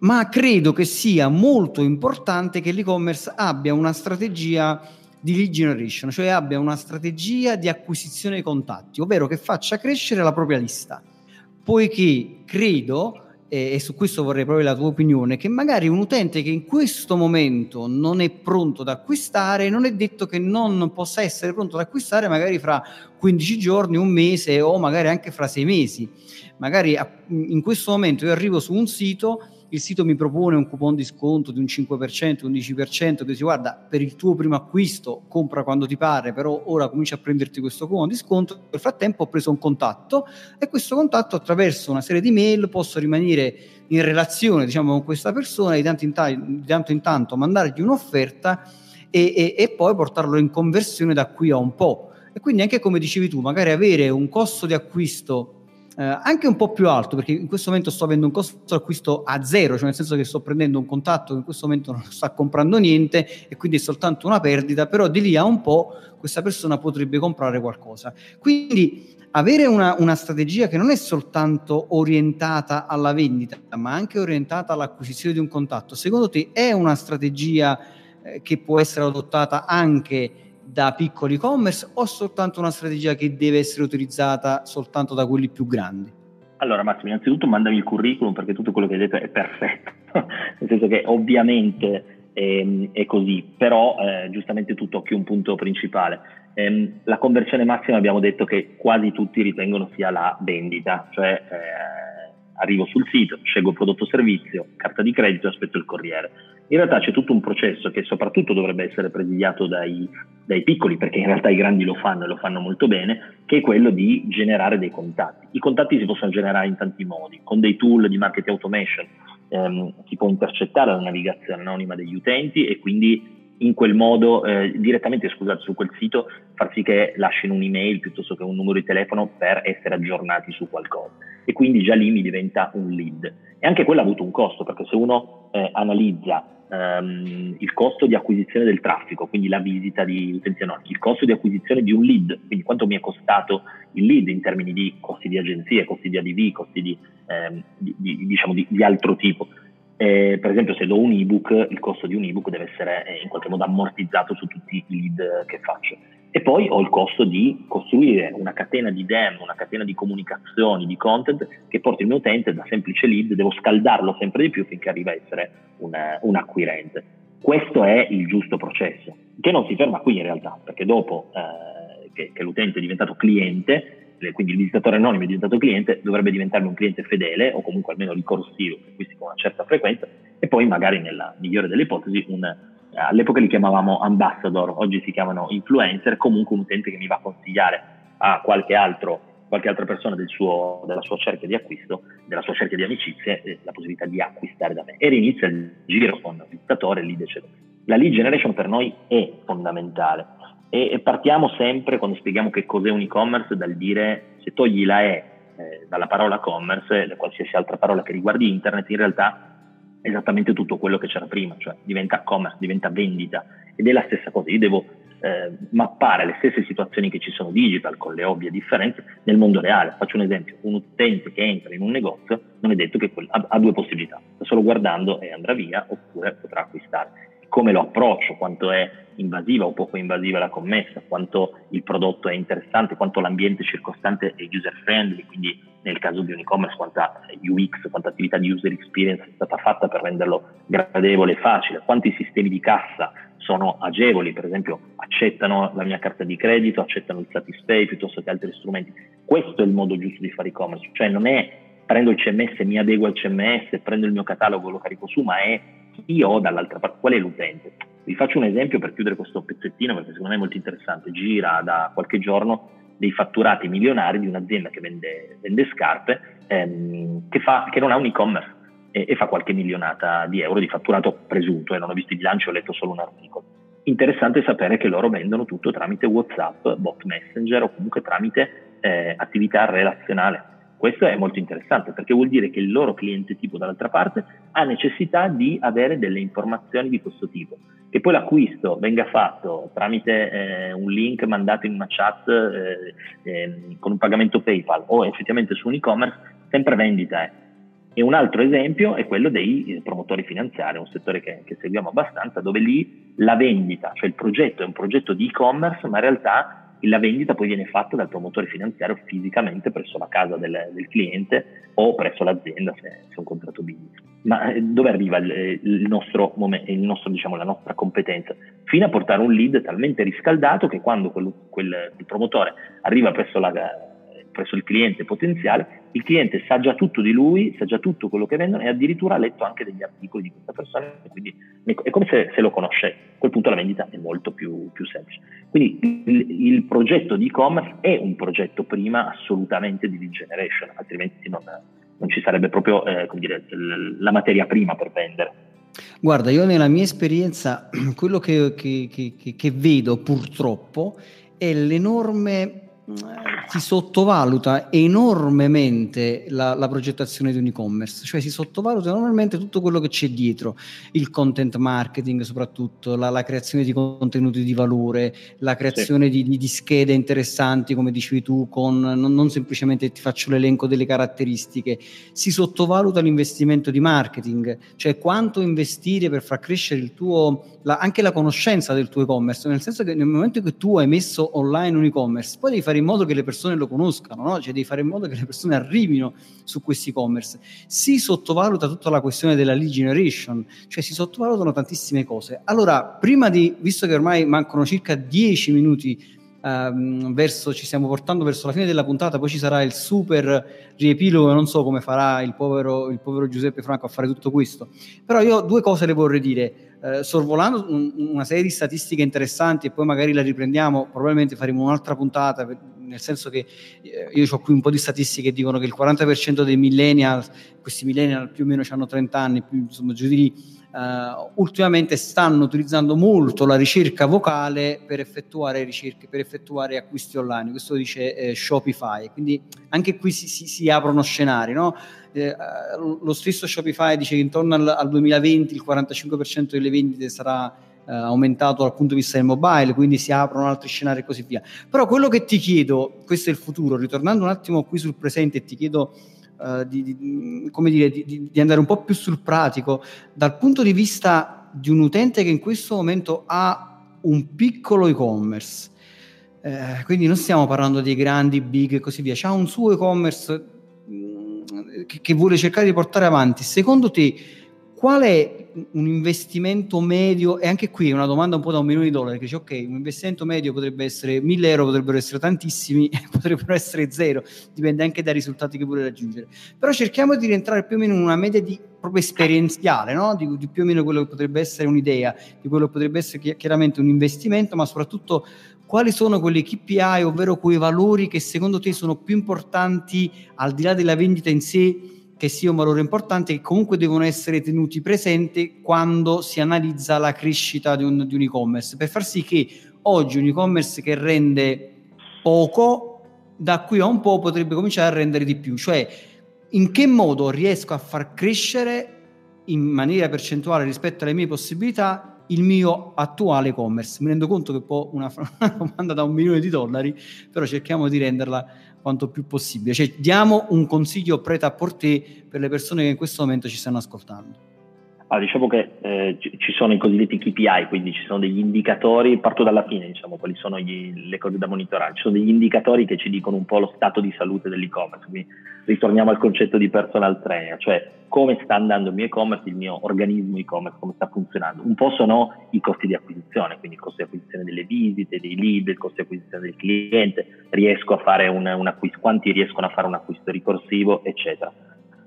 ma credo che sia molto importante che l'e-commerce abbia una strategia di lead generation, cioè abbia una strategia di acquisizione dei contatti, ovvero che faccia crescere la propria lista, poiché credo, e su questo vorrei proprio la tua opinione, che magari un utente che in questo momento non è pronto ad acquistare, non è detto che non possa essere pronto ad acquistare magari fra 15 giorni, un mese o magari anche fra sei mesi. Magari in questo momento io arrivo su un sito il sito mi propone un coupon di sconto di un 5%, un 10%, che dice guarda per il tuo primo acquisto compra quando ti pare, però ora comincia a prenderti questo coupon di sconto, nel frattempo ho preso un contatto e questo contatto attraverso una serie di mail posso rimanere in relazione diciamo, con questa persona, di tanto in, ta- di tanto, in tanto mandargli un'offerta e, e, e poi portarlo in conversione da qui a un po'. E quindi anche come dicevi tu, magari avere un costo di acquisto eh, anche un po' più alto, perché in questo momento sto avendo un costo d'acquisto a zero, cioè nel senso che sto prendendo un contatto che in questo momento non sta comprando niente e quindi è soltanto una perdita, però di lì a un po' questa persona potrebbe comprare qualcosa. Quindi avere una, una, strategia che non è soltanto orientata alla vendita, ma anche orientata all'acquisizione di un contatto, secondo te è una strategia eh, che può essere adottata anche da piccoli e-commerce o soltanto una strategia che deve essere utilizzata soltanto da quelli più grandi? Allora Massimo, innanzitutto mandami il curriculum perché tutto quello che hai detto è perfetto, *laughs* nel senso che ovviamente ehm, è così, però eh, giustamente tu tocchi un punto principale. Ehm, la conversione massima abbiamo detto che quasi tutti ritengono sia la vendita, cioè eh, arrivo sul sito, scelgo prodotto servizio, carta di credito e aspetto il corriere. In realtà c'è tutto un processo che soprattutto dovrebbe essere presidiato dai, dai piccoli, perché in realtà i grandi lo fanno e lo fanno molto bene, che è quello di generare dei contatti. I contatti si possono generare in tanti modi, con dei tool di marketing automation, ehm, si può intercettare la navigazione anonima degli utenti e quindi in quel modo eh, direttamente scusate, su quel sito far sì che lasciano un'email piuttosto che un numero di telefono per essere aggiornati su qualcosa e quindi già lì mi diventa un lead e anche quello ha avuto un costo perché se uno eh, analizza ehm, il costo di acquisizione del traffico quindi la visita di utenti anonimi il costo di acquisizione di un lead quindi quanto mi è costato il lead in termini di costi di agenzie costi di ADV costi di, ehm, di, di, diciamo di altro tipo eh, per esempio, se do un ebook, il costo di un ebook deve essere eh, in qualche modo ammortizzato su tutti i lead che faccio. E poi ho il costo di costruire una catena di dem, una catena di comunicazioni, di content che porti il mio utente da semplice lead, devo scaldarlo sempre di più finché arriva a essere un, un acquirente. Questo è il giusto processo, che non si ferma qui in realtà, perché dopo eh, che, che l'utente è diventato cliente, quindi il visitatore anonimo è diventato cliente, dovrebbe diventarmi un cliente fedele o comunque almeno ricorsivo, che acquisti con una certa frequenza, e poi magari nella migliore delle ipotesi un, all'epoca li chiamavamo ambassador, oggi si chiamano influencer, comunque un utente che mi va a consigliare a qualche altro qualche altra persona del suo, della sua cerchia di acquisto, della sua cerchia di amicizie, la possibilità di acquistare da me. E inizia il giro con visitatore, lead, eccetera. La lead generation per noi è fondamentale e, partiamo sempre quando spieghiamo che cos'è un e-commerce dal dire se togli la E eh, dalla parola commerce, da qualsiasi altra parola che riguardi internet, in realtà esattamente tutto quello che c'era prima, cioè diventa commerce, diventa vendita. Ed è la stessa cosa. Io devo eh, mappare le stesse situazioni che ci sono digital con le ovvie differenze nel mondo reale. Faccio un esempio, un utente che entra in un negozio non è detto che ha, ha due possibilità, sta solo guardando e andrà via oppure potrà acquistare. Come lo approccio, quanto è invasiva o poco invasiva la commessa, quanto il prodotto è interessante, quanto l'ambiente circostante è user friendly, quindi nel caso di un e-commerce quanta UX, quanta attività di user experience è stata fatta per renderlo gradevole e facile, quanti sistemi di cassa sono agevoli, per esempio accettano la mia carta di credito, accettano il Satispay piuttosto che altri strumenti. Questo è il modo giusto di fare e-commerce, cioè non è prendo il CMS, mi adeguo al CMS, prendo il mio catalogo, lo carico su, ma è chi ho dall'altra parte, qual è l'utente. Vi faccio un esempio per chiudere questo pezzettino perché secondo me è molto interessante. Gira da qualche giorno dei fatturati milionari di un'azienda che vende, vende scarpe ehm, che, fa, che, non ha un e-commerce e, e, fa qualche milionata di euro di fatturato presunto e non ho visto i bilanci, ho letto solo un articolo. Interessante sapere che loro vendono tutto tramite WhatsApp, bot messenger o comunque tramite eh, attività relazionale questo è molto interessante perché vuol dire che il loro cliente tipo dall'altra parte ha necessità di avere delle informazioni di questo tipo. Che poi l'acquisto venga fatto tramite eh, un link mandato in una chat eh, eh, con un pagamento PayPal o effettivamente su un e-commerce, sempre vendita è. E un altro esempio è quello dei eh, promotori finanziari, un settore che, che seguiamo abbastanza, dove lì la vendita, cioè il progetto è un progetto di e-commerce, ma in realtà la vendita poi viene fatta dal promotore finanziario fisicamente presso la casa del, del cliente o presso l'azienda se, se è un contratto business. Ma eh, dove arriva il, il nostro, il nostro, diciamo, la nostra competenza? Fino a portare un lead talmente riscaldato che quando quel, quel, quel promotore arriva presso la presso il cliente potenziale, il cliente sa già tutto di lui, sa già tutto quello che vendono e addirittura ha letto anche degli articoli di questa persona, quindi è come se, se lo conosce. A quel punto la vendita è molto più, più semplice. Quindi il, il, progetto di e-commerce è un progetto prima assolutamente di lead generation, altrimenti non, non ci sarebbe proprio eh, dire, la materia prima per vendere. Guarda, io nella mia esperienza *clears throat* quello che, che, che, che vedo purtroppo è l'enorme si sottovaluta enormemente la, la, progettazione di un e-commerce, cioè si sottovaluta enormemente tutto quello che c'è dietro, il content marketing soprattutto, la, la creazione di contenuti di valore, la creazione sì. di, di, schede interessanti come dicevi tu, con non, non, semplicemente ti faccio l'elenco delle caratteristiche, si sottovaluta l'investimento di marketing, cioè quanto investire per far crescere il tuo, la, anche la conoscenza del tuo e-commerce, nel senso che nel momento che tu hai messo online un e-commerce, poi devi fare in modo che le persone lo conoscano, no? cioè devi fare in modo che le persone arrivino su questi e-commerce. Si sottovaluta tutta la questione della lead generation, cioè si sottovalutano tantissime cose. Allora, prima di, visto che ormai mancano circa 10 minuti ehm, verso, ci stiamo portando verso la fine della puntata, poi ci sarà il super riepilogo, non so come farà il povero, il povero Giuseppe Franco a fare tutto questo, però io due cose le vorrei dire. Eh, sorvolando un, una serie di statistiche interessanti e poi magari la riprendiamo, probabilmente faremo un'altra puntata, per, nel senso che eh, io ho qui un po' di statistiche che dicono che il 40% dei millennial, questi millennial più o meno hanno 30 anni, più, insomma giù di lì, Uh, ultimamente stanno utilizzando molto la ricerca vocale per effettuare ricerche, per effettuare acquisti online. Questo dice eh, Shopify. Quindi anche qui si, si, si aprono scenari. No? Eh, lo stesso Shopify dice che intorno al, al 2020 il 45% delle vendite sarà eh, aumentato dal punto di vista del mobile, quindi si aprono altri scenari e così via. Però quello che ti chiedo, questo è il futuro, ritornando un attimo qui sul presente, ti chiedo uh, di, di, come dire, di, di, andare un po' più sul pratico, dal punto di vista di un utente che in questo momento ha un piccolo e-commerce, eh, quindi non stiamo parlando dei grandi, big e così via, c'ha un suo e-commerce mm, che, che vuole cercare di portare avanti, secondo te qual è un investimento medio, e anche qui è una domanda un po' da un milione di dollari, che dice ok, un investimento medio potrebbe essere 1000 euro, potrebbero essere tantissimi, *laughs* potrebbero essere zero, dipende anche dai risultati che vuole raggiungere. Però cerchiamo di rientrare più o meno in una media di, proprio esperienziale, no? di, di, più o meno quello che potrebbe essere un'idea, di quello che potrebbe essere chiaramente un investimento, ma soprattutto quali sono quelle KPI, ovvero quei valori che secondo te sono più importanti al di là della vendita in sé che sia un valore importante che comunque devono essere tenuti presenti quando si analizza la crescita di un, di un e-commerce per far sì che oggi un e-commerce che rende poco da qui a un po' potrebbe cominciare a rendere di più cioè in che modo riesco a far crescere in maniera percentuale rispetto alle mie possibilità il mio attuale e-commerce. Mi rendo conto che può una, *laughs* una domanda da un milione di dollari, però cerchiamo di renderla quanto più possibile. Cioè, diamo un consiglio preta a portè per le persone che in questo momento ci stanno ascoltando. Ah, diciamo che eh, ci sono i cosiddetti KPI, quindi ci sono degli indicatori, parto dalla fine, diciamo, quali sono gli, le cose da monitorare. Ci sono degli indicatori che ci dicono un po' lo stato di salute dell'e-commerce, quindi ritorniamo al concetto di personal trainer, cioè come sta andando il mio e-commerce, il mio organismo e-commerce, come sta funzionando. Un po' sono i costi di acquisizione, quindi il costo di acquisizione delle visite, dei lead, il costo di acquisizione del cliente, riesco a fare un, un acquisto, quanti riescono a fare un acquisto ricorsivo, eccetera.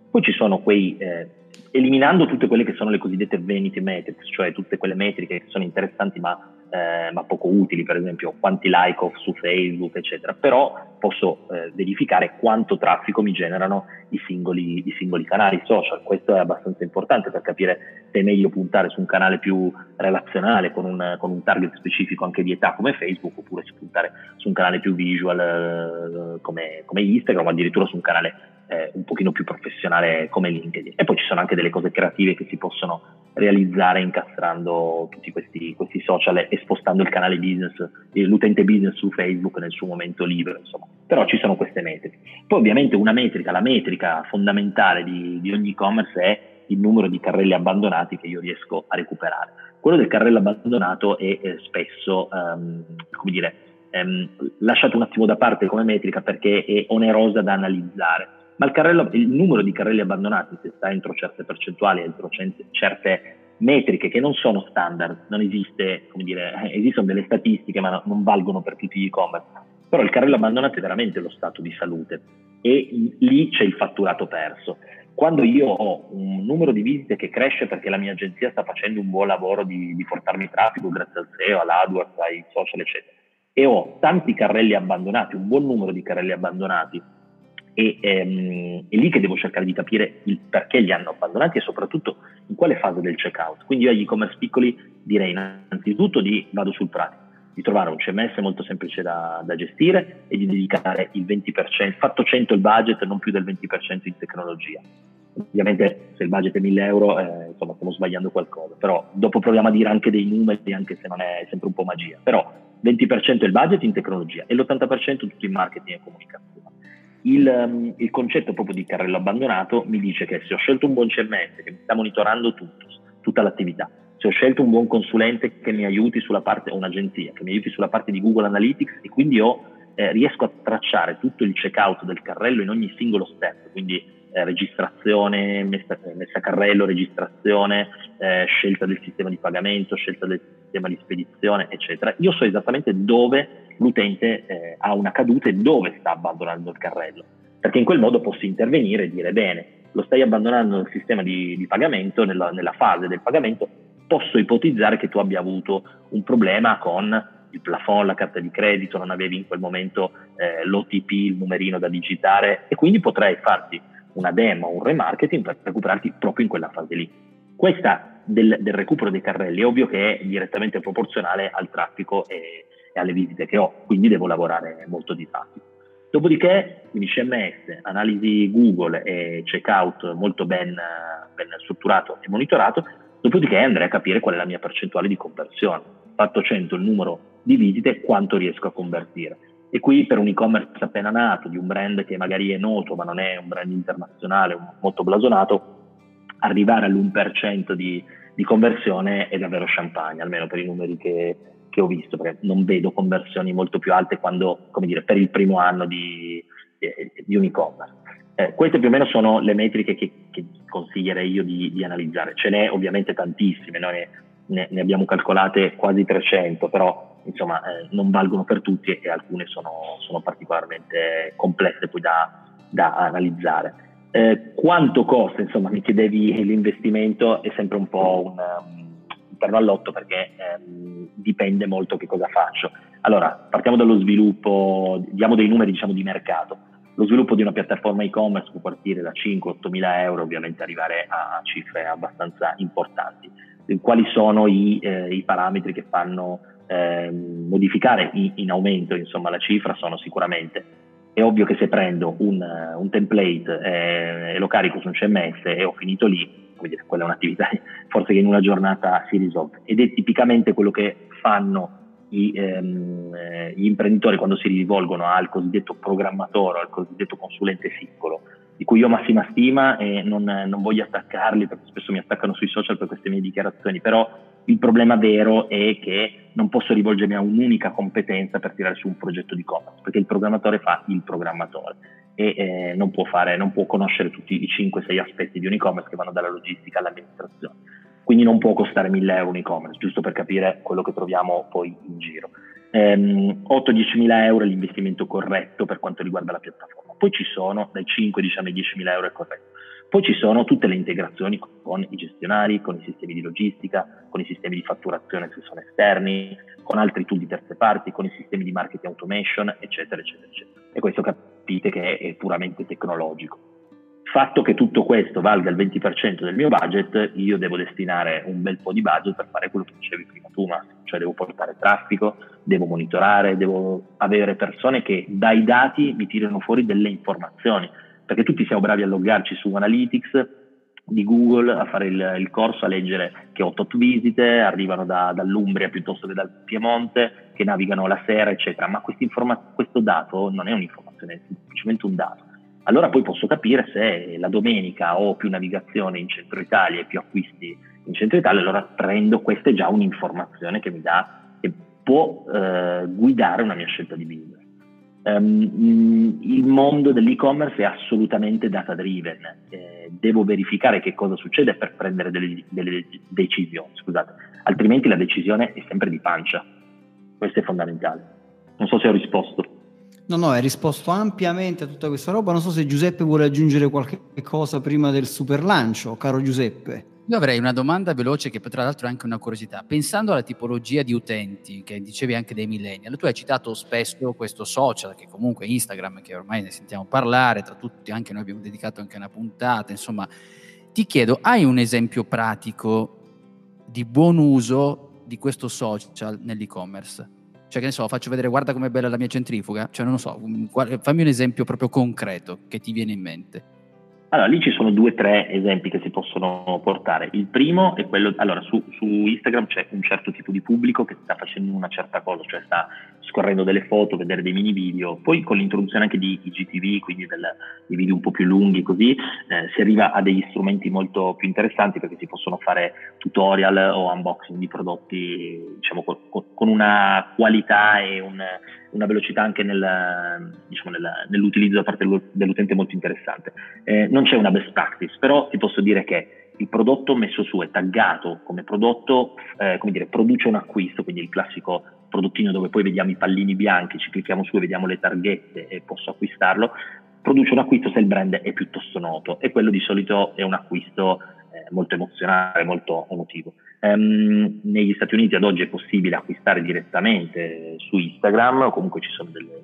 Poi ci sono quei... Eh, eliminando tutte quelle che sono le cosiddette vanity metrics, cioè tutte quelle metriche che sono interessanti ma, eh, ma poco utili, per esempio quanti like ho su Facebook, eccetera, però posso eh, verificare quanto traffico mi generano i singoli, i singoli, canali social. Questo è abbastanza importante per capire se è meglio puntare su un canale più relazionale, con un, con un target specifico anche di età come Facebook, oppure puntare su un canale più visual eh, come, come Instagram, o addirittura su un canale eh, un pochino più professionale come LinkedIn. E poi ci sono anche delle cose creative che si possono realizzare incastrando tutti questi, questi social e spostando il canale business, l'utente business su Facebook nel suo momento libero, insomma. Però ci sono queste metriche. Poi ovviamente una metrica, la metrica fondamentale di, di ogni e-commerce è il numero di carrelli abbandonati che io riesco a recuperare. Quello del carrello abbandonato è, è spesso, um, come dire, um, lasciato un attimo da parte come metrica perché è onerosa da analizzare ma il, carrello, il numero di carrelli abbandonati, se sta entro certe percentuali, entro certe metriche che non sono standard, non esiste, come dire, esistono delle statistiche ma non valgono per tutti gli e-commerce, però il carrello abbandonato è veramente lo stato di salute e lì c'è il fatturato perso. Quando io ho un numero di visite che cresce perché la mia agenzia sta facendo un buon lavoro di, di portarmi traffico grazie al SEO, all'AdWords, ai social, eccetera, e ho tanti carrelli abbandonati, un buon numero di carrelli abbandonati, e ehm, è lì che devo cercare di capire il perché li hanno abbandonati e soprattutto in quale fase del checkout. Quindi io agli e-commerce piccoli direi innanzitutto di vado sul pratico, di trovare un CMS molto semplice da, da gestire e di dedicare il 20%, fatto 100 il budget, non più del 20% in tecnologia. Ovviamente se il budget è 1000 euro, eh, insomma stiamo sbagliando qualcosa, però dopo proviamo a dire anche dei numeri, anche se non è sempre un po' magia, però 20% è il budget in tecnologia e l'80% tutto in marketing e comunicazione il, um, il, concetto proprio di carrello abbandonato mi dice che se ho scelto un buon CMS che mi sta monitorando tutto, tutta l'attività, se ho scelto un buon consulente che mi aiuti sulla parte, un'agenzia che mi aiuti sulla parte di Google Analytics e quindi ho, eh, riesco a tracciare tutto il checkout del carrello in ogni singolo step, quindi eh, registrazione, messa, messa, a carrello, registrazione, eh, scelta del sistema di pagamento, scelta del sistema di spedizione, eccetera. Io so esattamente dove l'utente eh, ha una caduta e dove sta abbandonando il carrello, perché in quel modo posso intervenire e dire bene, lo stai abbandonando nel sistema di, di pagamento, nella, nella fase del pagamento, posso ipotizzare che tu abbia avuto un problema con il plafond, la carta di credito, non avevi in quel momento eh, l'OTP, il numerino da digitare e quindi potrei farti una demo, un remarketing per recuperarti proprio in quella fase lì. Questa del, del recupero dei carrelli è ovvio che è direttamente proporzionale al traffico e, e alle visite che ho, quindi devo lavorare molto di traffico. Dopodiché, quindi CMS, analisi Google e checkout molto ben, ben strutturato e monitorato, dopodiché andrei a capire qual è la mia percentuale di conversione. Fatto 100 il numero di visite, quanto riesco a convertire. E qui per un e-commerce appena nato, di un brand che magari è noto ma non è un brand internazionale, molto blasonato, arrivare all'1% di, di conversione è davvero champagne, almeno per i numeri che, che ho visto, perché non vedo conversioni molto più alte quando, come dire, per il primo anno di, di un e-commerce. Eh, queste più o meno sono le metriche che, che consiglierei io di, di, analizzare. Ce n'è ovviamente tantissime, noi ne, ne abbiamo calcolate quasi 300, però insomma eh, non valgono per tutti e, e alcune sono, sono, particolarmente complesse poi da, da analizzare. Eh, quanto costa? Insomma, mi chiedevi l'investimento, è sempre un po' un, un perno all'otto perché ehm, dipende molto che cosa faccio. Allora, partiamo dallo sviluppo, diamo dei numeri diciamo di mercato. Lo sviluppo di una piattaforma e-commerce può partire da 5-8 mila euro, ovviamente arrivare a cifre abbastanza importanti. Quali sono i, eh, i parametri che fanno eh, modificare in, in, aumento insomma, la cifra? Sono sicuramente è ovvio che se prendo un, un template eh, e lo carico su un CMS e ho finito lì, dire, quella è un'attività *laughs* forse che in una giornata si risolve. Ed è tipicamente quello che fanno i, ehm, eh, gli imprenditori quando si rivolgono al cosiddetto programmatore, al cosiddetto consulente singolo, di cui io ho massima stima e non, non, voglio attaccarli perché spesso mi attaccano sui social per queste mie dichiarazioni, però il problema vero è che non posso rivolgermi a un'unica competenza per tirare su un progetto di commerce, perché il programmatore fa il programmatore e eh, non, può fare, non può conoscere tutti i 5-6 aspetti di un e-commerce che vanno dalla logistica all'amministrazione. Quindi non può costare 1000 euro un e-commerce, giusto per capire quello che troviamo poi in giro. Ehm, 8-10 mila euro è l'investimento corretto per quanto riguarda la piattaforma. Poi ci sono dai 5 diciamo, ai 10 mila euro è corretto. Poi ci sono tutte le integrazioni con i gestionari, con i sistemi di logistica, con i sistemi di fatturazione se sono esterni, con altri tool di terze parti, con i sistemi di marketing automation, eccetera, eccetera, eccetera. E questo capite che è puramente tecnologico. Fatto che tutto questo valga il 20% del mio budget, io devo destinare un bel po' di budget per fare quello che dicevi prima tu, ma cioè devo portare traffico, devo monitorare, devo avere persone che dai dati mi tirano fuori delle informazioni perché tutti siamo bravi a loggarci su Analytics di Google, a fare il, il corso, a leggere che ho tot visite, arrivano da, dall'Umbria piuttosto che dal Piemonte, che navigano la sera, eccetera. Ma questo dato non è un'informazione, è semplicemente un dato. Allora poi posso capire se la domenica ho più navigazione in centro Italia e più acquisti in centro Italia, allora prendo, questa è già un'informazione che mi dà, e può eh, guidare una mia scelta di business. Um, il mondo dell'e-commerce è assolutamente data driven, eh, devo verificare che cosa succede per prendere delle, delle, decisioni, scusate, altrimenti la decisione è sempre di pancia, questo è fondamentale. Non so se ho risposto. No, no, hai risposto ampiamente a tutta questa roba, non so se Giuseppe vuole aggiungere qualche cosa prima del super lancio, caro Giuseppe. Io avrei una domanda veloce che tra l'altro è anche una curiosità. Pensando alla tipologia di utenti che dicevi anche dei millennial, tu hai citato spesso questo social che comunque Instagram, che ormai ne sentiamo parlare, tra tutti anche noi abbiamo dedicato anche una puntata, insomma, ti chiedo, hai un esempio pratico di buon uso di questo social nell'e-commerce? Cioè, che ne so, faccio vedere, guarda com'è bella la mia centrifuga? Cioè, non lo so, fammi un esempio proprio concreto che ti viene in mente. Allora, lì ci sono due o tre esempi che si possono portare. Il primo è quello, allora, su, su, Instagram c'è un certo tipo di pubblico che sta facendo una certa cosa, cioè sta scorrendo delle foto, vedere dei mini video, poi con l'introduzione anche di IGTV, quindi del, dei video un po' più lunghi così, eh, si arriva a degli strumenti molto più interessanti perché si possono fare tutorial o unboxing di prodotti, diciamo, con, con una qualità e un una velocità anche nel, diciamo, nel, nell'utilizzo da parte dell'utente molto interessante. Eh, non c'è una best practice, però ti posso dire che il prodotto messo su è taggato come prodotto, eh, come dire, produce un acquisto, quindi il classico prodottino dove poi vediamo i pallini bianchi, ci clicchiamo su e vediamo le targhette e posso acquistarlo, produce un acquisto se il brand è piuttosto noto e quello di solito è un acquisto eh, molto emozionale, molto emotivo. Um, negli Stati Uniti ad oggi è possibile acquistare direttamente su Instagram o comunque ci sono delle,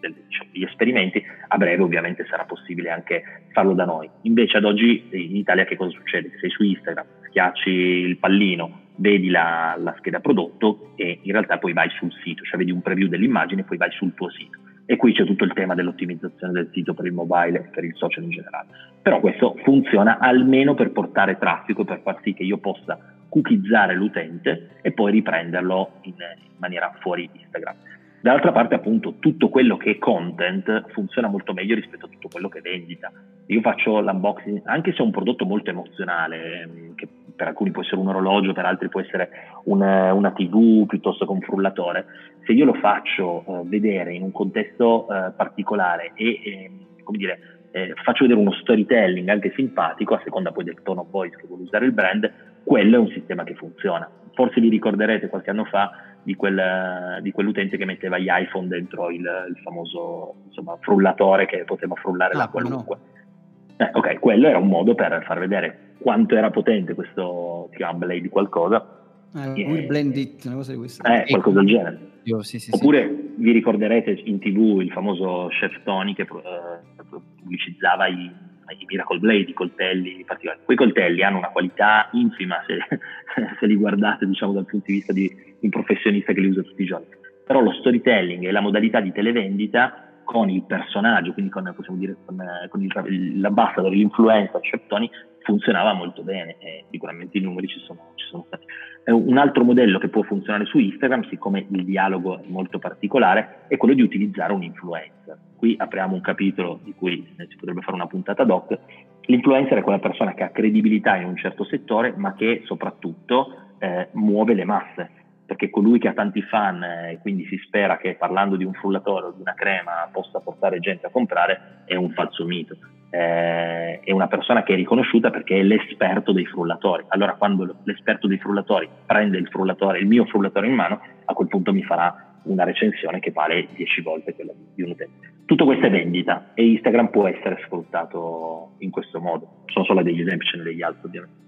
delle, diciamo, degli esperimenti, a breve ovviamente sarà possibile anche farlo da noi. Invece ad oggi in Italia che cosa succede? Sei su Instagram, schiacci il pallino, vedi la, la scheda prodotto e in realtà poi vai sul sito, cioè vedi un preview dell'immagine e poi vai sul tuo sito e qui c'è tutto il tema dell'ottimizzazione del sito per il mobile e per il social in generale. Però questo funziona almeno per portare traffico per far sì che io possa cookizzare l'utente e poi riprenderlo in, in maniera fuori Instagram. Dall'altra parte, appunto, tutto quello che è content funziona molto meglio rispetto a tutto quello che è vendita. Io faccio l'unboxing, anche se è un prodotto molto emozionale, ehm, che per alcuni può essere un orologio, per altri può essere una, una TV piuttosto che un frullatore, se io lo faccio uh, vedere in un contesto uh, particolare e, eh, come dire, eh, faccio vedere uno storytelling anche simpatico, a seconda poi del tone of voice che vuole usare il brand, quello è un sistema che funziona. Forse vi ricorderete qualche anno fa di, quel, di quell'utente che metteva gli iPhone dentro il, il famoso insomma, frullatore che poteva frullare ah, la qualunque. No. Eh, ok, quello era un modo per far vedere quanto era potente questo Blade di qualcosa. Eh, Will Blended, una cosa di questo. Eh, qualcosa del genere. Io, sì, sì, Oppure sì. vi ricorderete in tv il famoso chef Tony che eh, pubblicizzava i, i, Miracle Blade, i coltelli particolari. Quei coltelli hanno una qualità infima se, *laughs* se li guardate diciamo, dal punto di vista di un professionista che li usa tutti i giorni. Però lo storytelling e la modalità di televendita con il personaggio, quindi con, possiamo dire, con, con il, l'ambassador, l'influencer, Tony, funzionava molto bene e sicuramente i numeri ci sono, ci sono stati. Un altro modello che può funzionare su Instagram, siccome il dialogo è molto particolare, è quello di utilizzare un influencer. Qui apriamo un capitolo di cui si potrebbe fare una puntata doc. L'influencer è quella persona che ha credibilità in un certo settore, ma che soprattutto eh, muove le masse perché colui che ha tanti fan e eh, quindi si spera che parlando di un frullatore o di una crema possa portare gente a comprare è un falso mito. Eh, è una persona che è riconosciuta perché è l'esperto dei frullatori. Allora quando l'esperto dei frullatori prende il frullatore, il mio frullatore in mano, a quel punto mi farà una recensione che vale 10 volte quella di un utente. Tutto questo è vendita e Instagram può essere sfruttato in questo modo. Sono solo degli esempi, ce ne degli altri ovviamente.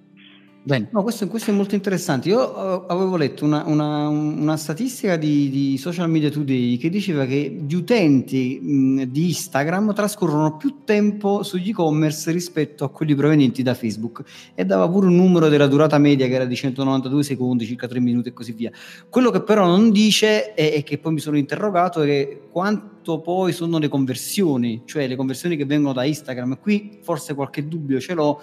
No, questo, questo, è molto interessante. Io uh, avevo letto una, una, una statistica di, di, Social Media Today che diceva che gli utenti mh, di Instagram trascorrono più tempo sugli e-commerce rispetto a quelli provenienti da Facebook e dava pure un numero della durata media che era di 192 secondi, circa 3 minuti e così via. Quello che però non dice e, che poi mi sono interrogato è quanto poi sono le conversioni, cioè le conversioni che vengono da Instagram. Qui forse qualche dubbio ce l'ho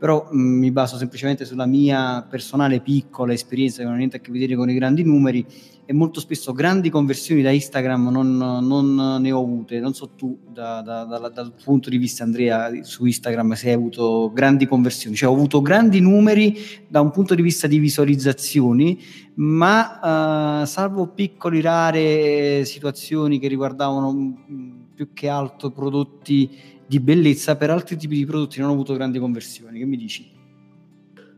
però mh, mm, mi baso semplicemente sulla mia personale piccola esperienza che non ha niente a che vedere con i grandi numeri e molto spesso grandi conversioni da Instagram non, non ne ho avute, non so tu da, da, da, dal punto di vista Andrea su Instagram se hai avuto grandi conversioni, cioè ho avuto grandi numeri da un punto di vista di visualizzazioni, ma uh, salvo piccoli rare situazioni che riguardavano mm, più che altro prodotti di bellezza per altri tipi di prodotti non ho avuto grandi conversioni. Che mi dici?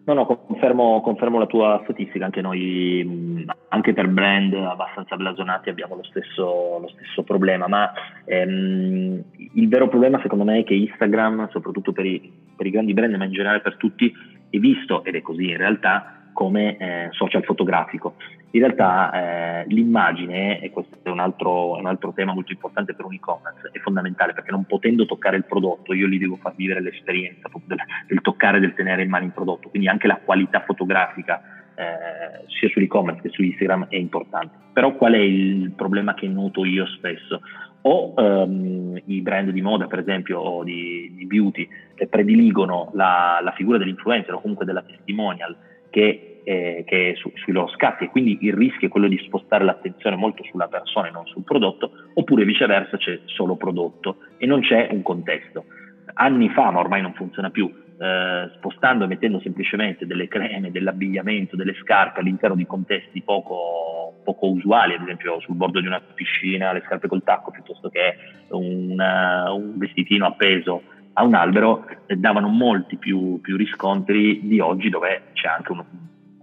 No, no, confermo, confermo la tua statistica, anche noi, anche per brand abbastanza blasonati abbiamo lo stesso, lo stesso problema, ma ehm, il vero problema secondo me è che Instagram, soprattutto per i, per i grandi brand, ma in generale per tutti, è visto, ed è così in realtà, come eh, social fotografico. In realtà eh, l'immagine, e questo è un, altro, un, altro, tema molto importante per un e-commerce, è fondamentale perché non potendo toccare il prodotto io gli devo far vivere l'esperienza del, del toccare, del tenere in mano il prodotto, quindi anche la qualità fotografica eh, sia sull'e-commerce che su Instagram è importante. Però qual è il problema che noto io spesso? O um, i brand di moda, per esempio, o di, di beauty, che prediligono la, la figura dell'influencer o comunque della testimonial che, eh, che su, sui loro scatti e quindi il rischio è quello di spostare l'attenzione molto sulla persona e non sul prodotto, oppure viceversa c'è solo prodotto e non c'è un contesto. Anni fa, ma ormai non funziona più, eh, spostando e mettendo semplicemente delle creme, dell'abbigliamento, delle scarpe all'interno di contesti poco poco usuali, ad esempio sul bordo di una piscina, le scarpe col tacco piuttosto che un, uh, un vestitino appeso a un albero, eh, davano molti più, più, riscontri di oggi dove c'è anche un,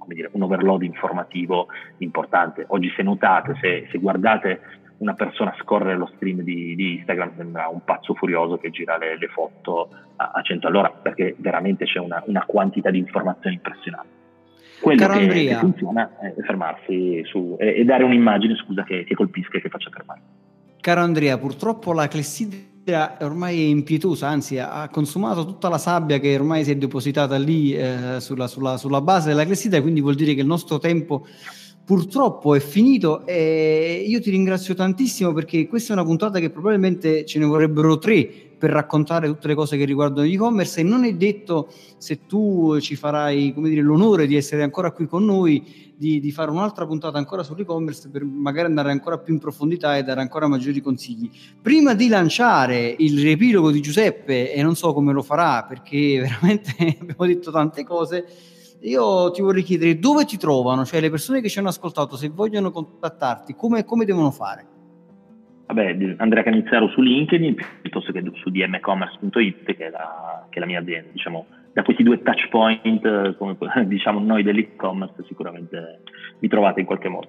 dire, un overload informativo importante. Oggi se notate, se, se guardate una persona scorrere lo stream di, di, Instagram sembra un pazzo furioso che gira le, le foto a, a 100 all'ora perché veramente c'è una, una quantità di informazioni impressionante. Quello che, che funziona è fermarsi su, e, e dare un'immagine scusa, che, che colpisca e che faccia fermare. Caro Andrea, purtroppo la clessidra ormai è impietosa, anzi ha consumato tutta la sabbia che ormai si è depositata lì eh, sulla, sulla, sulla, base della clessidra, quindi vuol dire che il nostro tempo purtroppo è finito. E io ti ringrazio tantissimo perché questa è una puntata che probabilmente ce ne vorrebbero tre per raccontare tutte le cose che riguardano l'e-commerce e non è detto se tu ci farai dire, l'onore di essere ancora qui con noi di, di, fare un'altra puntata ancora sull'e-commerce per magari andare ancora più in profondità e dare ancora maggiori consigli. Prima di lanciare il riepilogo di Giuseppe, e non so come lo farà perché *laughs* veramente abbiamo detto tante cose, io ti vorrei chiedere dove ti trovano, cioè le persone che ci hanno ascoltato, se vogliono contattarti, come, come devono fare? Vabbè, Andrea Canizzaro su LinkedIn piuttosto che su dmcommerce.it che è la, che è la mia azienda. Diciamo, da questi due touch point, come *laughs* diciamo noi dell'e-commerce, sicuramente vi trovate in qualche modo.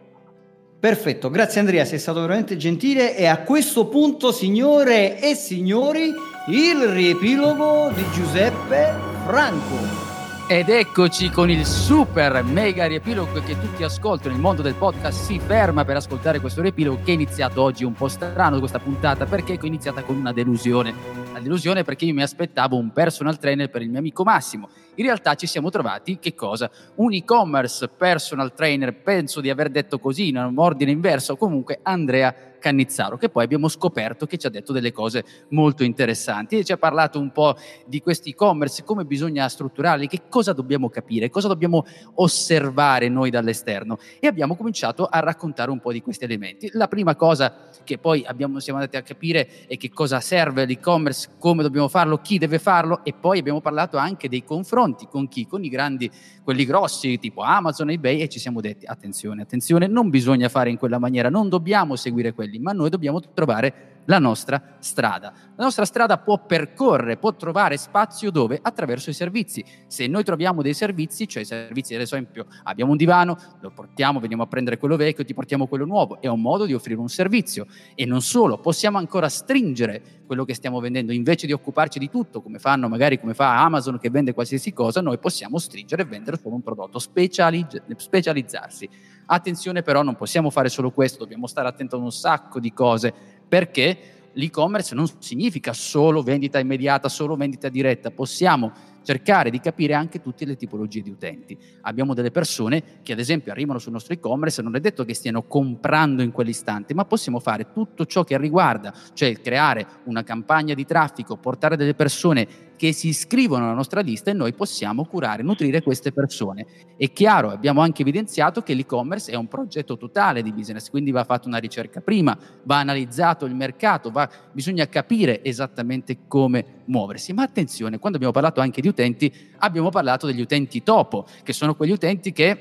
Perfetto, grazie Andrea, sei stato veramente gentile e a questo punto, signore e signori, il riepilogo di Giuseppe Franco. Ed eccoci con il super mega riepilogo che tutti ascoltano. Il mondo del podcast si ferma per ascoltare questo riepilogo che è iniziato oggi un po' strano questa puntata perché è iniziata con una delusione. La delusione perché io mi aspettavo un personal trainer per il mio amico Massimo. In realtà ci siamo trovati che cosa? Un e-commerce personal trainer, penso di aver detto così in un ordine inverso, comunque Andrea Cannizzaro, che poi abbiamo scoperto che ci ha detto delle cose molto interessanti e ci ha parlato un po' di questi e-commerce, come bisogna strutturarli, che cosa dobbiamo capire, cosa dobbiamo osservare noi dall'esterno e abbiamo cominciato a raccontare un po' di questi elementi. La prima cosa che poi abbiamo, siamo andati a capire è che cosa serve l'e-commerce, come dobbiamo farlo, chi deve farlo e poi abbiamo parlato anche dei confronti con chi, con i grandi, quelli grossi tipo Amazon, eBay e ci siamo detti attenzione, attenzione, non bisogna fare in quella maniera, non dobbiamo seguire quelli, ma noi dobbiamo trovare la nostra strada. La nostra strada può percorrere, può trovare spazio dove? Attraverso i servizi. Se noi troviamo dei servizi, cioè servizi, ad esempio, abbiamo un divano, lo portiamo, veniamo a prendere quello vecchio, ti portiamo quello nuovo, è un modo di offrire un servizio. E non solo, possiamo ancora stringere quello che stiamo vendendo, invece di occuparci di tutto, come fanno magari come fa Amazon che vende qualsiasi cosa, noi possiamo stringere e vendere solo un prodotto, specializz- specializzarsi. Attenzione però, non possiamo fare solo questo, dobbiamo stare attenti a un sacco di cose perché l'e-commerce non significa solo vendita immediata, solo vendita diretta, possiamo cercare di capire anche tutte le tipologie di utenti. Abbiamo delle persone che ad esempio arrivano sul nostro e-commerce, non è detto che stiano comprando in quell'istante, ma possiamo fare tutto ciò che riguarda, cioè creare una campagna di traffico, portare delle persone che si iscrivono alla nostra lista e noi possiamo curare, nutrire queste persone. È chiaro, abbiamo anche evidenziato che l'e-commerce è un progetto totale di business, quindi va fatta una ricerca prima, va analizzato il mercato, va, bisogna capire esattamente come muoversi. Ma attenzione, quando abbiamo parlato anche di utenti, abbiamo parlato degli utenti topo, che sono quegli utenti che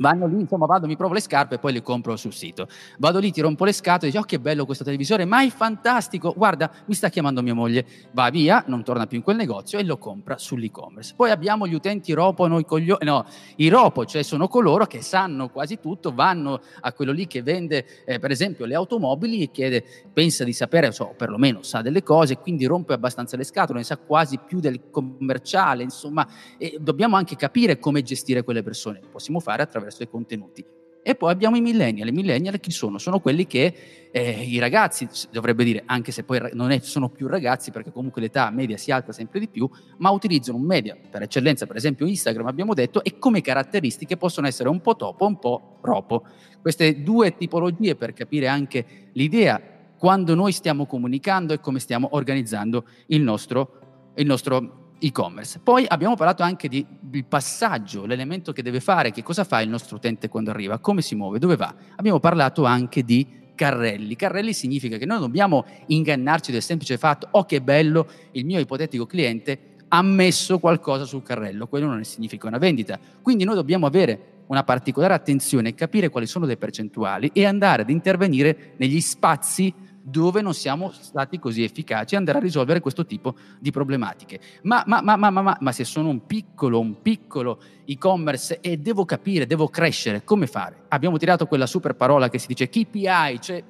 vanno lì, insomma, vado, mi provo le scarpe e poi le compro sul sito. Vado lì, ti rompo le scatole dico, oh che bello questo televisore, ma è fantastico, guarda, mi sta chiamando mia moglie. Va via, non torna più in quel negozio e lo compra sull'e-commerce. Poi abbiamo gli utenti ropo, noi coglioni, no, i ropo, cioè sono coloro che sanno quasi tutto, vanno a quello lì che vende, eh, per esempio, le automobili e chiede, pensa di sapere, so, perlomeno sa delle cose, quindi rompe abbastanza le scatole, ne sa quasi più del commerciale, insomma, e dobbiamo anche capire come gestire quelle persone. Lo possiamo fare attraverso attraverso i contenuti. E poi abbiamo i millennial. I millennial chi sono? Sono quelli che eh, i ragazzi, dovrebbe dire, anche se poi non è, sono più ragazzi, perché comunque l'età media si alza sempre di più, ma utilizzano un media per eccellenza, per esempio Instagram, abbiamo detto, e come caratteristiche possono essere un po' topo, un po' ropo. Queste due tipologie per capire anche l'idea quando noi stiamo comunicando e come stiamo organizzando il nostro, il nostro e-commerce. Poi abbiamo parlato anche di, del passaggio, l'elemento che deve fare, che cosa fa il nostro utente quando arriva, come si muove, dove va. Abbiamo parlato anche di carrelli. Carrelli significa che noi non dobbiamo ingannarci del semplice fatto, oh che bello, il mio ipotetico cliente ha messo qualcosa sul carrello, quello non significa una vendita. Quindi noi dobbiamo avere una particolare attenzione, capire quali sono le percentuali e andare ad intervenire negli spazi dove non siamo stati così efficaci, andare a risolvere questo tipo di problematiche. Ma, ma, ma, ma, ma, ma se sono un piccolo, un piccolo e-commerce e devo capire, devo crescere, come fare? Abbiamo tirato quella super parola che si dice KPI, cioè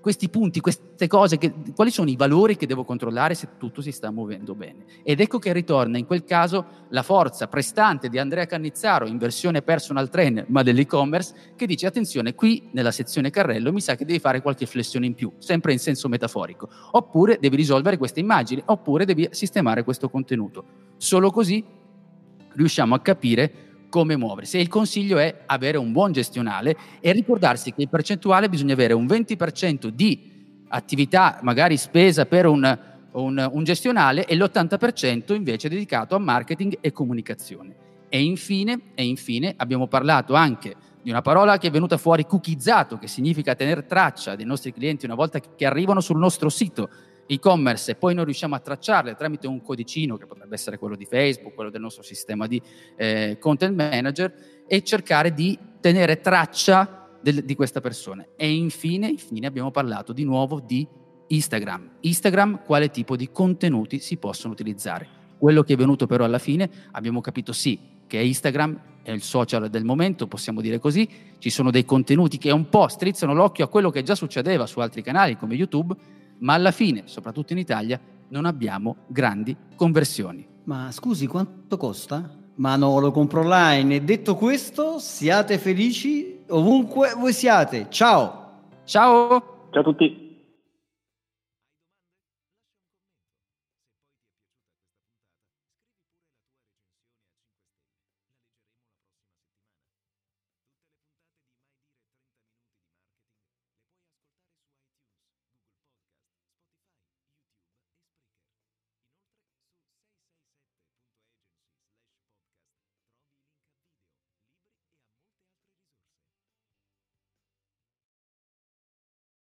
questi punti, queste cose, che, quali sono i valori che devo controllare se tutto si sta muovendo bene. Ed ecco che ritorna in quel caso la forza prestante di Andrea Cannizzaro in versione personal trainer, ma dell'e-commerce, che dice attenzione, qui nella sezione carrello mi sa che devi fare qualche flessione in più, sempre in senso metaforico, oppure devi risolvere queste immagini, oppure devi sistemare questo contenuto. Solo così riusciamo a capire come muoversi. E il consiglio è avere un buon gestionale e ricordarsi che in percentuale bisogna avere un 20% di attività, magari spesa per un, un, un gestionale, e l'80% invece dedicato a marketing e comunicazione. E infine, e infine abbiamo parlato anche di una parola che è venuta fuori cookiezzato, che significa tenere traccia dei nostri clienti una volta che arrivano sul nostro sito e-commerce e poi noi riusciamo a tracciarle tramite un codicino che potrebbe essere quello di Facebook, quello del nostro sistema di eh, content manager e cercare di tenere traccia del, di questa persona. E infine, infine abbiamo parlato di nuovo di Instagram. Instagram, quale tipo di contenuti si possono utilizzare? Quello che è venuto però alla fine, abbiamo capito sì, che Instagram è il social del momento, possiamo dire così, ci sono dei contenuti che un po' strizzano l'occhio a quello che già succedeva su altri canali come YouTube, ma alla fine, soprattutto in Italia, non abbiamo grandi conversioni. Ma scusi, quanto costa? Ma no, lo compro online. E detto questo, siate felici ovunque voi siate. Ciao! Ciao! Ciao a tutti!